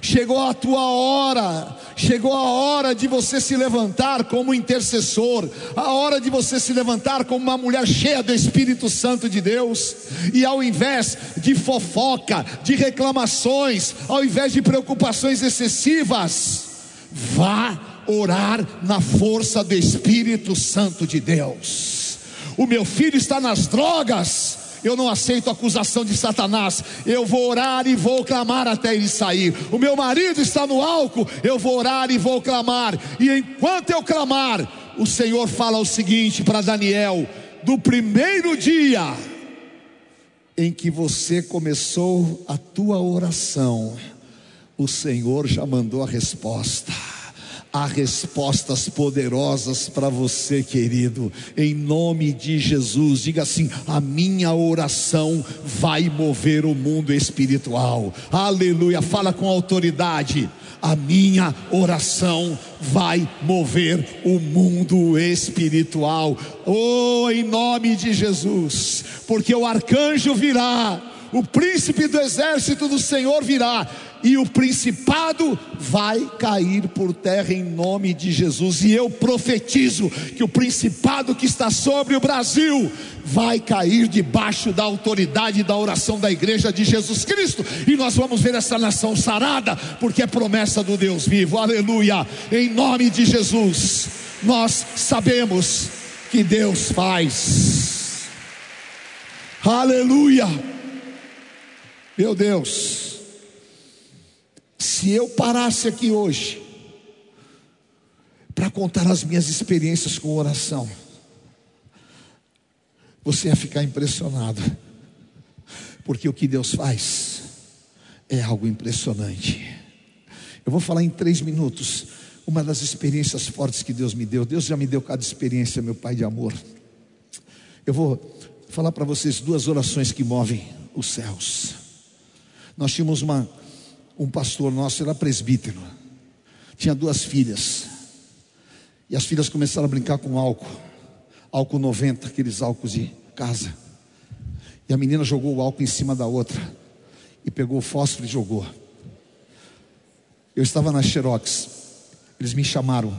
chegou a tua hora, chegou a hora de você se levantar como intercessor, a hora de você se levantar como uma mulher cheia do Espírito Santo de Deus, e ao invés de fofoca, de reclamações, ao invés de preocupações excessivas, vá orar na força do Espírito Santo de Deus. O meu filho está nas drogas, eu não aceito a acusação de Satanás. Eu vou orar e vou clamar até ele sair. O meu marido está no álcool, eu vou orar e vou clamar. E enquanto eu clamar, o Senhor fala o seguinte para Daniel: do primeiro dia em que você começou a tua oração, o Senhor já mandou a resposta há respostas poderosas para você, querido, em nome de Jesus. Diga assim: a minha oração vai mover o mundo espiritual. Aleluia. Fala com autoridade. A minha oração vai mover o mundo espiritual. Oh, em nome de Jesus, porque o arcanjo virá o príncipe do exército do Senhor virá, e o principado vai cair por terra em nome de Jesus. E eu profetizo que o principado que está sobre o Brasil vai cair debaixo da autoridade da oração da igreja de Jesus Cristo, e nós vamos ver essa nação sarada, porque é promessa do Deus vivo. Aleluia! Em nome de Jesus, nós sabemos que Deus faz. Aleluia! Meu Deus, se eu parasse aqui hoje para contar as minhas experiências com oração, você ia ficar impressionado, porque o que Deus faz é algo impressionante. Eu vou falar em três minutos uma das experiências fortes que Deus me deu. Deus já me deu cada experiência, meu Pai de amor. Eu vou falar para vocês duas orações que movem os céus. Nós tínhamos uma, um pastor nosso, era presbítero, tinha duas filhas, e as filhas começaram a brincar com álcool, álcool 90, aqueles álcools de casa. E a menina jogou o álcool em cima da outra, e pegou o fósforo e jogou. Eu estava na Xerox, eles me chamaram,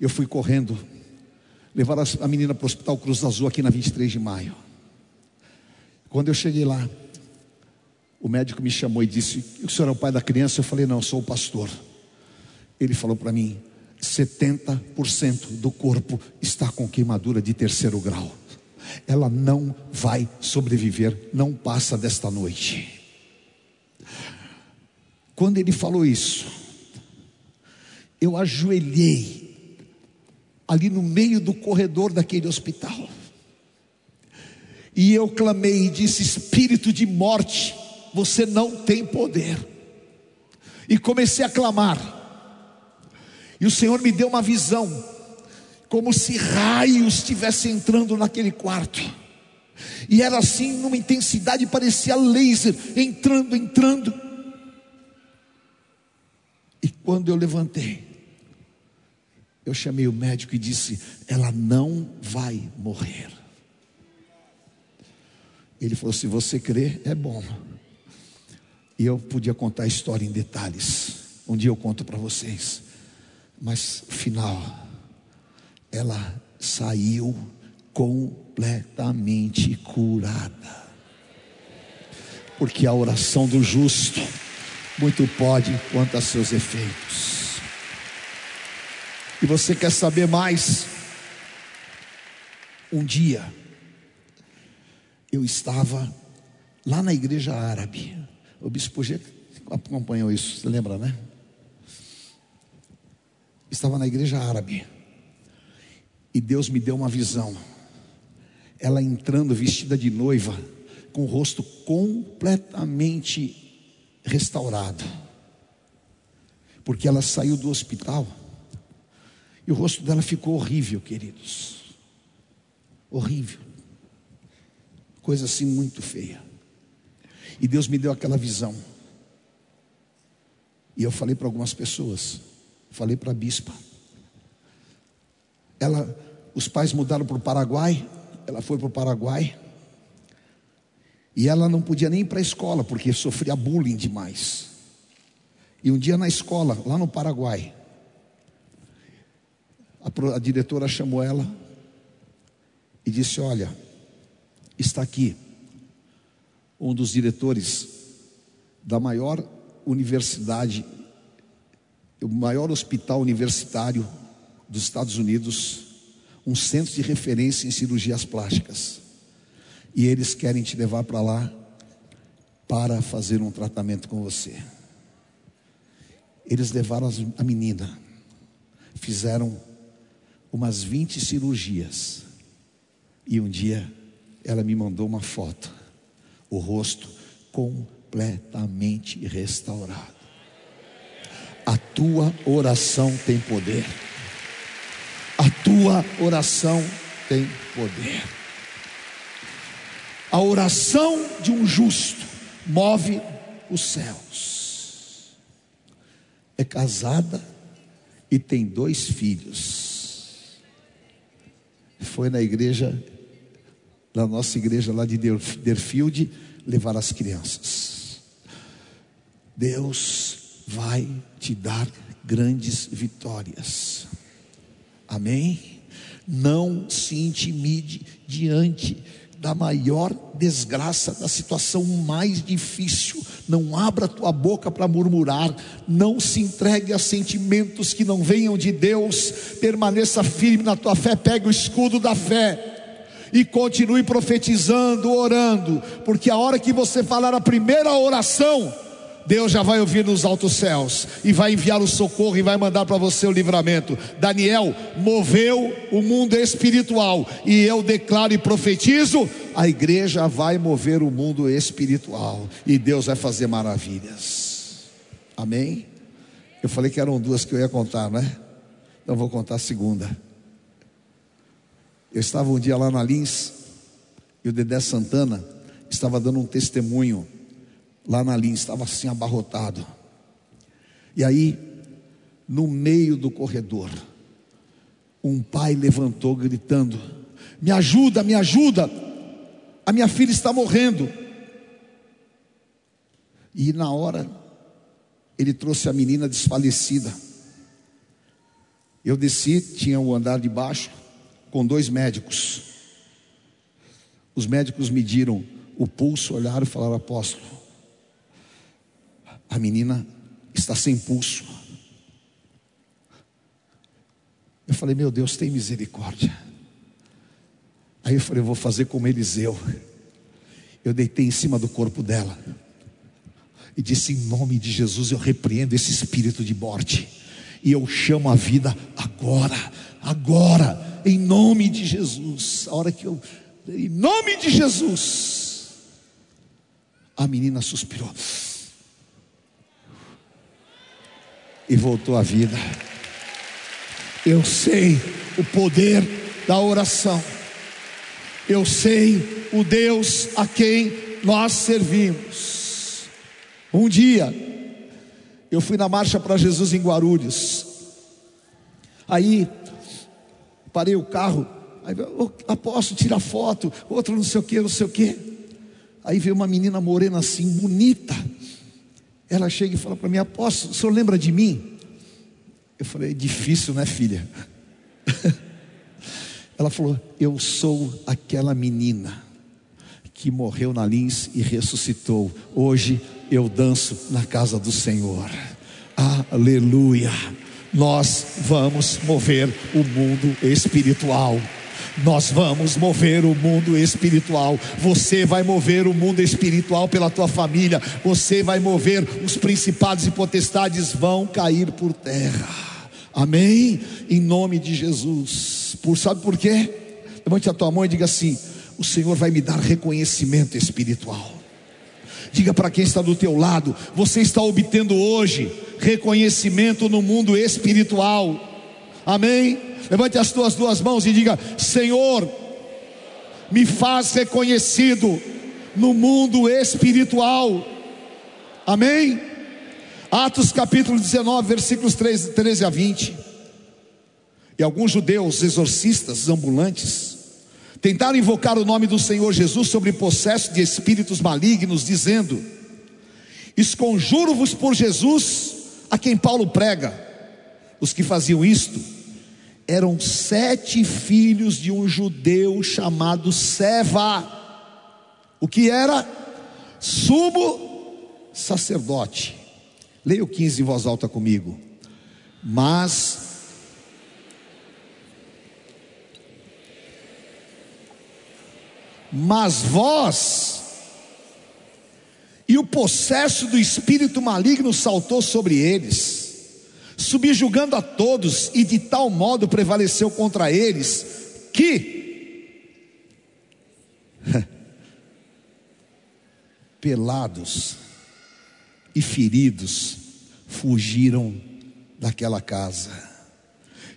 eu fui correndo, levaram a menina para o Hospital Cruz Azul aqui na 23 de maio. Quando eu cheguei lá, o médico me chamou e disse: O senhor é o pai da criança? Eu falei: Não, sou o pastor. Ele falou para mim: 70% do corpo está com queimadura de terceiro grau. Ela não vai sobreviver, não passa desta noite. Quando ele falou isso, eu ajoelhei ali no meio do corredor daquele hospital. E eu clamei e disse: Espírito de morte, você não tem poder. E comecei a clamar. E o Senhor me deu uma visão, como se raios estivessem entrando naquele quarto. E era assim, numa intensidade, parecia laser, entrando, entrando. E quando eu levantei, eu chamei o médico e disse: Ela não vai morrer. Ele falou: Se você crê, é bom. E eu podia contar a história em detalhes. Um dia eu conto para vocês. Mas final, ela saiu completamente curada. Porque a oração do justo muito pode quanto a seus efeitos. E você quer saber mais? Um dia eu estava lá na igreja árabe o bispo G acompanhou isso, você lembra, né? Estava na igreja árabe. E Deus me deu uma visão. Ela entrando vestida de noiva, com o rosto completamente restaurado. Porque ela saiu do hospital e o rosto dela ficou horrível, queridos. Horrível. Coisa assim muito feia. E Deus me deu aquela visão. E eu falei para algumas pessoas, falei para a bispa. Ela, os pais mudaram para o Paraguai, ela foi para o Paraguai. E ela não podia nem ir para a escola, porque sofria bullying demais. E um dia na escola, lá no Paraguai, a, a diretora chamou ela e disse: Olha, está aqui um dos diretores da maior universidade, o maior hospital universitário dos Estados Unidos, um centro de referência em cirurgias plásticas. E eles querem te levar para lá para fazer um tratamento com você. Eles levaram a menina, fizeram umas 20 cirurgias. E um dia ela me mandou uma foto o rosto completamente restaurado. A tua oração tem poder. A tua oração tem poder. A oração de um justo move os céus. É casada e tem dois filhos. Foi na igreja na nossa igreja lá de Derfield, levar as crianças. Deus vai te dar grandes vitórias. Amém? Não se intimide diante da maior desgraça, da situação mais difícil. Não abra tua boca para murmurar, não se entregue a sentimentos que não venham de Deus. Permaneça firme na tua fé, pegue o escudo da fé e continue profetizando, orando, porque a hora que você falar a primeira oração, Deus já vai ouvir nos altos céus e vai enviar o socorro e vai mandar para você o livramento. Daniel moveu o mundo espiritual e eu declaro e profetizo: a igreja vai mover o mundo espiritual e Deus vai fazer maravilhas. Amém? Eu falei que eram duas que eu ia contar, né? Então vou contar a segunda. Eu estava um dia lá na Lins e o Dedé Santana estava dando um testemunho lá na linha, estava assim abarrotado. E aí, no meio do corredor, um pai levantou gritando: Me ajuda, me ajuda, a minha filha está morrendo. E na hora, ele trouxe a menina desfalecida. Eu desci, tinha o andar de baixo, com dois médicos. Os médicos mediram o pulso, olharam e falaram: Apóstolo, a menina está sem pulso. Eu falei, meu Deus, tem misericórdia. Aí eu falei, eu vou fazer como Eliseu. Eu deitei em cima do corpo dela e disse: Em nome de Jesus, eu repreendo esse espírito de morte e eu chamo a vida agora, agora, em nome de Jesus. A hora que eu, em nome de Jesus, a menina suspirou. e voltou à vida. Eu sei o poder da oração. Eu sei o Deus a quem nós servimos. Um dia, eu fui na marcha para Jesus em Guarulhos. Aí, parei o carro. Aí, oh, apóstolo, tira foto. Outro não sei o que, não sei o que. Aí veio uma menina morena assim, bonita ela chega e fala para mim: Apóstolo, o senhor lembra de mim? Eu falei: Difícil, né, filha? Ela falou: Eu sou aquela menina que morreu na Lins e ressuscitou. Hoje eu danço na casa do Senhor. Aleluia. Nós vamos mover o mundo espiritual. Nós vamos mover o mundo espiritual. Você vai mover o mundo espiritual pela tua família. Você vai mover os principados e potestades vão cair por terra. Amém? Em nome de Jesus. Por sabe por quê? Levante a tua mão e diga assim: o Senhor vai me dar reconhecimento espiritual. Diga para quem está do teu lado, você está obtendo hoje reconhecimento no mundo espiritual. Amém? Levante as tuas duas mãos e diga: Senhor, me faz reconhecido no mundo espiritual. Amém? Atos capítulo 19, versículos 13, 13 a 20. E alguns judeus exorcistas ambulantes tentaram invocar o nome do Senhor Jesus sobre possesso de espíritos malignos, dizendo: Esconjuro-vos por Jesus, a quem Paulo prega. Os que faziam isto eram sete filhos de um judeu chamado Seva. O que era? Sumo sacerdote. Leia o 15 em voz alta comigo. Mas Mas vós e o possesso do espírito maligno saltou sobre eles subjugando a todos, e de tal modo prevaleceu contra eles, que, pelados e feridos, fugiram daquela casa.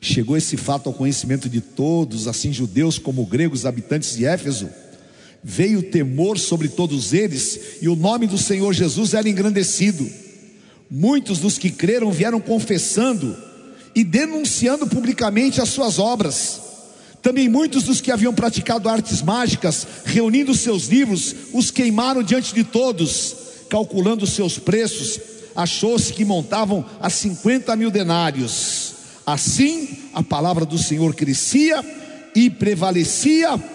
Chegou esse fato ao conhecimento de todos, assim judeus como gregos, habitantes de Éfeso. Veio temor sobre todos eles, e o nome do Senhor Jesus era engrandecido. Muitos dos que creram vieram confessando e denunciando publicamente as suas obras. Também muitos dos que haviam praticado artes mágicas, reunindo seus livros, os queimaram diante de todos, calculando seus preços, achou-se que montavam a 50 mil denários. Assim, a palavra do Senhor crescia e prevalecia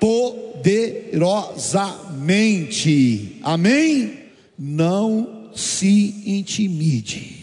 poderosamente. Amém? Não se intimide.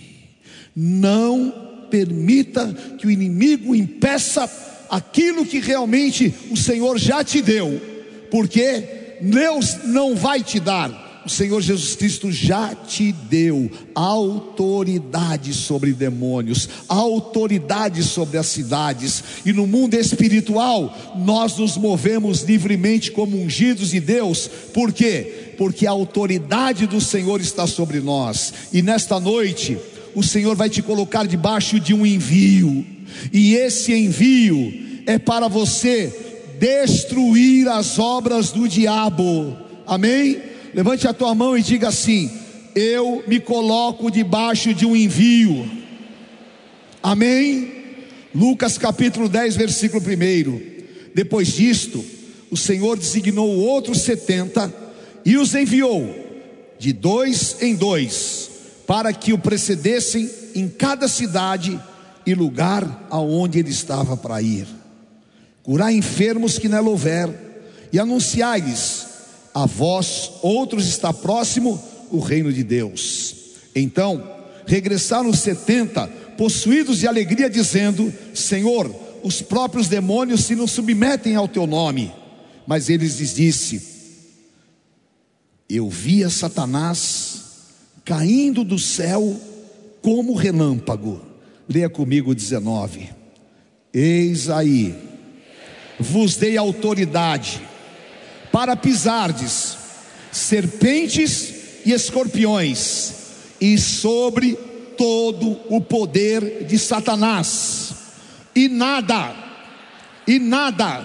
Não permita que o inimigo impeça aquilo que realmente o Senhor já te deu, porque Deus não vai te dar. O Senhor Jesus Cristo já te deu autoridade sobre demônios, autoridade sobre as cidades, e no mundo espiritual nós nos movemos livremente como ungidos de Deus, por quê? Porque a autoridade do Senhor está sobre nós, e nesta noite o Senhor vai te colocar debaixo de um envio, e esse envio é para você destruir as obras do diabo. Amém? Levante a tua mão e diga assim: Eu me coloco debaixo de um envio. Amém? Lucas capítulo 10, versículo 1. Depois disto, o Senhor designou outros setenta e os enviou de dois em dois, para que o precedessem em cada cidade e lugar aonde ele estava para ir. Curar enfermos que nela houver, e anunciai-lhes: a vós, outros está próximo o reino de Deus. Então, regressaram os setenta, possuídos de alegria, dizendo: Senhor, os próprios demônios se não submetem ao teu nome. Mas ele lhes disse: Eu via Satanás caindo do céu como relâmpago. Leia comigo 19. Eis aí, vos dei autoridade para pisardes serpentes e escorpiões, e sobre todo o poder de Satanás, e nada, e nada,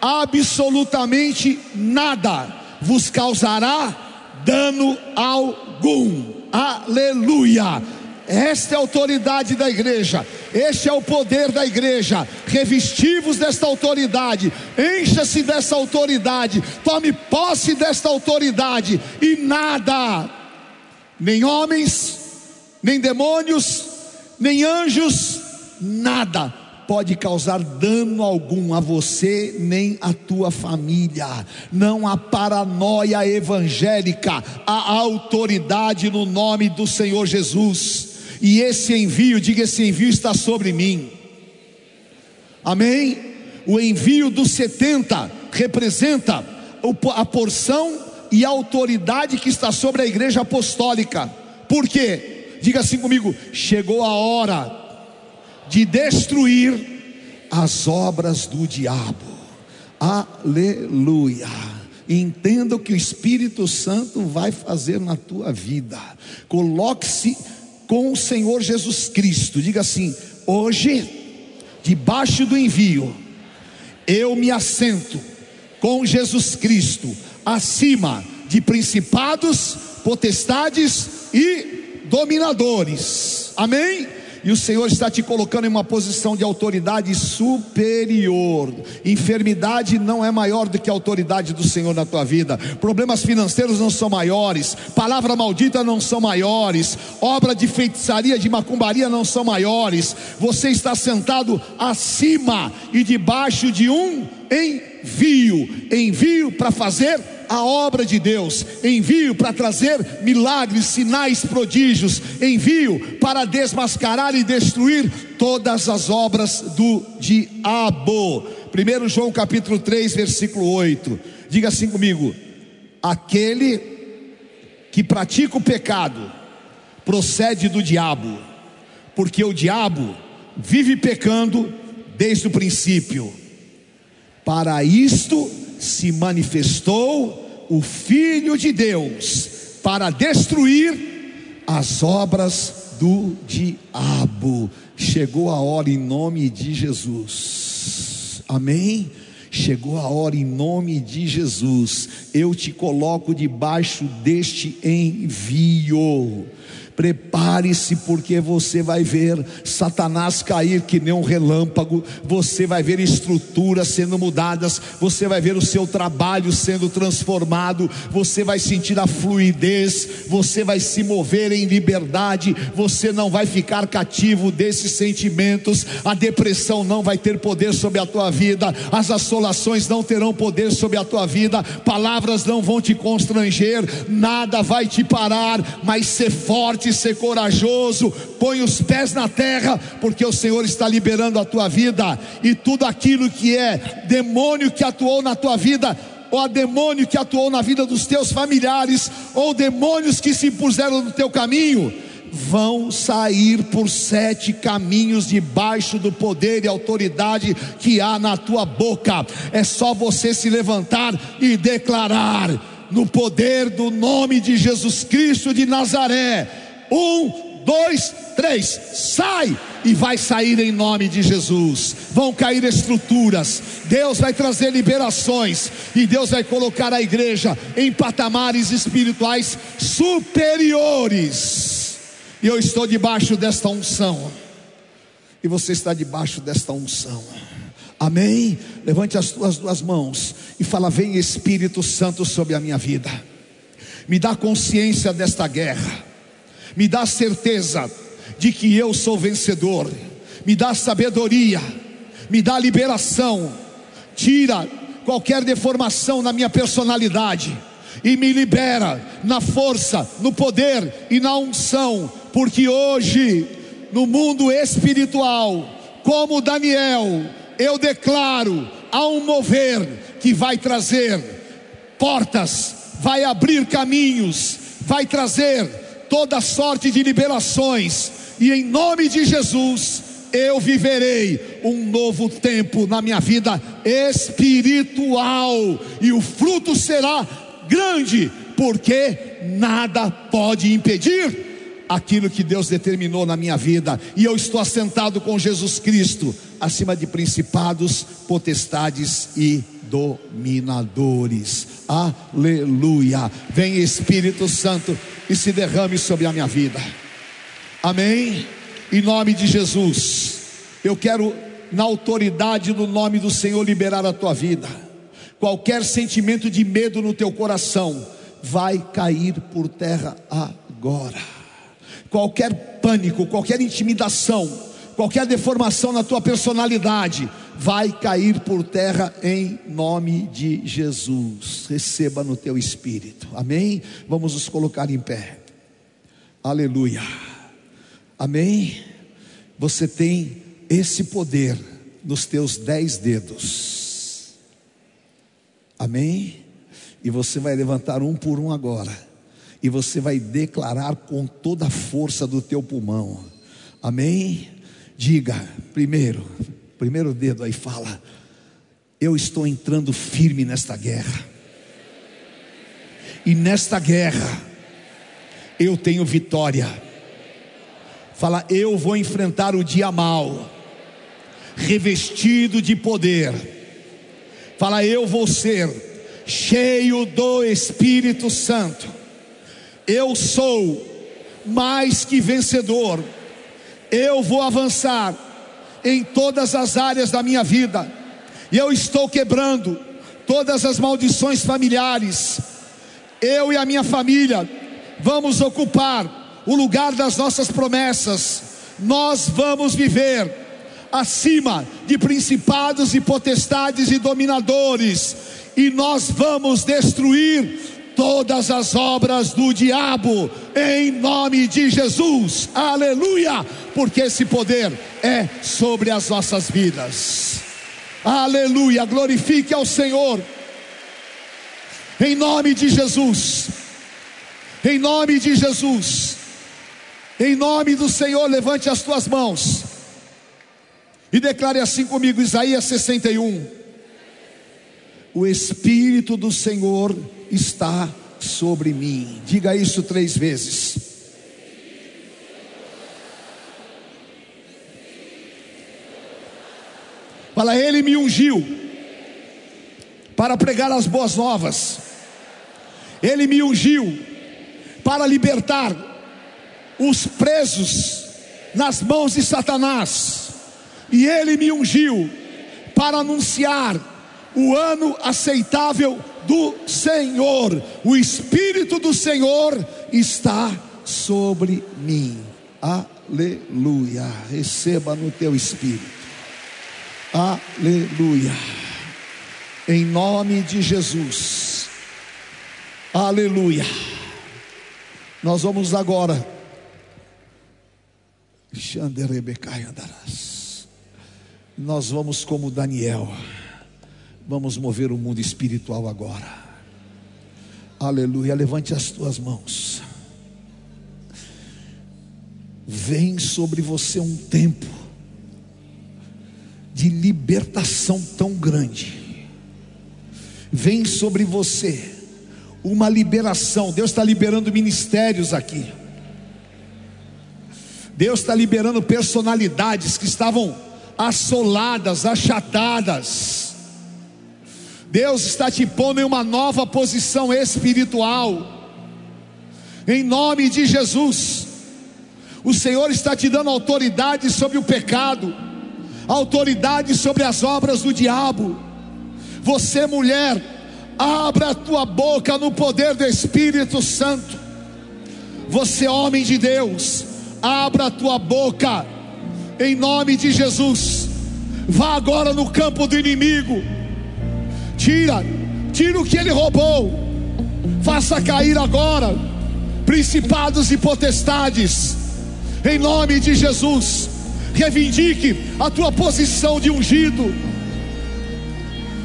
absolutamente nada, vos causará dano algum. Aleluia! Esta é a autoridade da igreja, este é o poder da igreja. Revestivos desta autoridade, encha-se dessa autoridade, tome posse desta autoridade, e nada, nem homens, nem demônios, nem anjos, nada pode causar dano algum a você nem a tua família. Não há paranoia evangélica, há autoridade no nome do Senhor Jesus e esse envio, diga esse envio está sobre mim. Amém? O envio dos 70 representa a porção e a autoridade que está sobre a igreja apostólica. Por quê? Diga assim comigo: chegou a hora de destruir as obras do diabo. Aleluia. Entenda o que o Espírito Santo vai fazer na tua vida. Coloque-se com o Senhor Jesus Cristo. Diga assim: hoje, debaixo do envio, eu me assento com Jesus Cristo acima de principados, potestades e dominadores. Amém? E o Senhor está te colocando em uma posição de autoridade superior. Enfermidade não é maior do que a autoridade do Senhor na tua vida. Problemas financeiros não são maiores. Palavra maldita não são maiores. Obra de feitiçaria, de macumbaria não são maiores. Você está sentado acima e debaixo de um envio envio para fazer a obra de Deus, envio para trazer milagres, sinais, prodígios, envio para desmascarar e destruir todas as obras do diabo. 1 João capítulo 3, versículo 8. Diga assim comigo: aquele que pratica o pecado procede do diabo, porque o diabo vive pecando desde o princípio. Para isto se manifestou o Filho de Deus para destruir as obras do diabo. Chegou a hora em nome de Jesus. Amém? Chegou a hora em nome de Jesus. Eu te coloco debaixo deste envio Prepare-se, porque você vai ver Satanás cair que nem um relâmpago, você vai ver estruturas sendo mudadas, você vai ver o seu trabalho sendo transformado, você vai sentir a fluidez, você vai se mover em liberdade, você não vai ficar cativo desses sentimentos, a depressão não vai ter poder sobre a tua vida, as assolações não terão poder sobre a tua vida, palavras não vão te constranger, nada vai te parar, mas ser forte forte, ser corajoso, põe os pés na terra, porque o Senhor está liberando a tua vida e tudo aquilo que é demônio que atuou na tua vida, ou a demônio que atuou na vida dos teus familiares, ou demônios que se puseram no teu caminho, vão sair por sete caminhos debaixo do poder e autoridade que há na tua boca. É só você se levantar e declarar no poder do nome de Jesus Cristo de Nazaré um, dois, três, sai! E vai sair em nome de Jesus. Vão cair estruturas. Deus vai trazer liberações. E Deus vai colocar a igreja em patamares espirituais superiores. E eu estou debaixo desta unção. E você está debaixo desta unção. Amém? Levante as tuas duas mãos e fala: Vem Espírito Santo sobre a minha vida. Me dá consciência desta guerra me dá certeza de que eu sou vencedor, me dá sabedoria, me dá liberação, tira qualquer deformação na minha personalidade e me libera na força, no poder e na unção, porque hoje, no mundo espiritual, como Daniel, eu declaro: há um mover que vai trazer portas, vai abrir caminhos, vai trazer toda sorte de liberações, e em nome de Jesus, eu viverei um novo tempo na minha vida espiritual, e o fruto será grande, porque nada pode impedir aquilo que Deus determinou na minha vida, e eu estou assentado com Jesus Cristo, acima de principados, potestades e dominadores. Aleluia. Vem Espírito Santo e se derrame sobre a minha vida. Amém. Em nome de Jesus. Eu quero na autoridade do nome do Senhor liberar a tua vida. Qualquer sentimento de medo no teu coração vai cair por terra agora. Qualquer pânico, qualquer intimidação, qualquer deformação na tua personalidade vai cair por terra em nome de Jesus. Receba no teu espírito. Amém? Vamos nos colocar em pé. Aleluia. Amém? Você tem esse poder nos teus dez dedos. Amém? E você vai levantar um por um agora. E você vai declarar com toda a força do teu pulmão. Amém? Diga, primeiro, primeiro dedo aí fala: Eu estou entrando firme nesta guerra. E nesta guerra eu tenho vitória. Fala, eu vou enfrentar o dia mal, revestido de poder. Fala, eu vou ser cheio do Espírito Santo. Eu sou mais que vencedor eu vou avançar em todas as áreas da minha vida, e eu estou quebrando todas as maldições familiares. Eu e a minha família vamos ocupar o lugar das nossas promessas, nós vamos viver acima de principados e potestades e dominadores, e nós vamos destruir todas as obras do diabo, em nome de Jesus, aleluia, porque esse poder é sobre as nossas vidas, aleluia, glorifique ao Senhor, em nome de Jesus, em nome de Jesus, em nome do Senhor, levante as tuas mãos. E declare assim comigo, Isaías 61. O Espírito do Senhor está sobre mim. Diga isso três vezes. Fala, ele me ungiu para pregar as boas novas. Ele me ungiu para libertar os presos nas mãos de Satanás, e ele me ungiu para anunciar o ano aceitável do Senhor. O Espírito do Senhor está sobre mim. Aleluia. Receba no teu espírito. Aleluia. Em nome de Jesus. Aleluia. Nós vamos agora. Nós vamos como Daniel. Vamos mover o mundo espiritual agora. Aleluia. Levante as tuas mãos. Vem sobre você um tempo de libertação tão grande. Vem sobre você uma liberação. Deus está liberando ministérios aqui. Deus está liberando personalidades que estavam assoladas, achatadas. Deus está te pondo em uma nova posição espiritual. Em nome de Jesus. O Senhor está te dando autoridade sobre o pecado, autoridade sobre as obras do diabo. Você, mulher, abra a tua boca no poder do Espírito Santo. Você, homem de Deus, abra a tua boca, em nome de Jesus. Vá agora no campo do inimigo, tira, tira o que ele roubou, faça cair agora principados e potestades, em nome de Jesus. Reivindique a tua posição de ungido,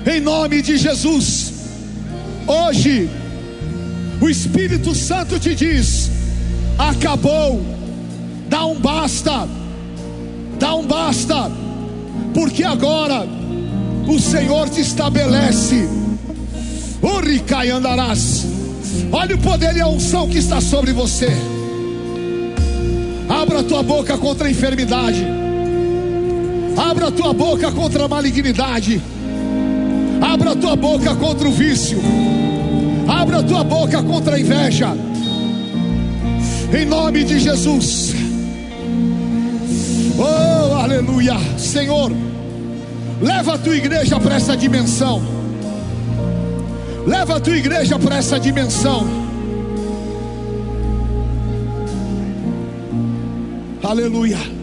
em nome de Jesus. Hoje, o Espírito Santo te diz: acabou Dá um basta. Dá um basta. Porque agora o Senhor te estabelece. Uricai andarás. Olha o poder e a unção que está sobre você. Abra a tua boca contra a enfermidade. Abra a tua boca contra a malignidade. Abra a tua boca contra o vício. Abra a tua boca contra a inveja. Em nome de Jesus. Oh, aleluia. Senhor, leva a tua igreja para essa dimensão. Leva a tua igreja para essa dimensão. Aleluia.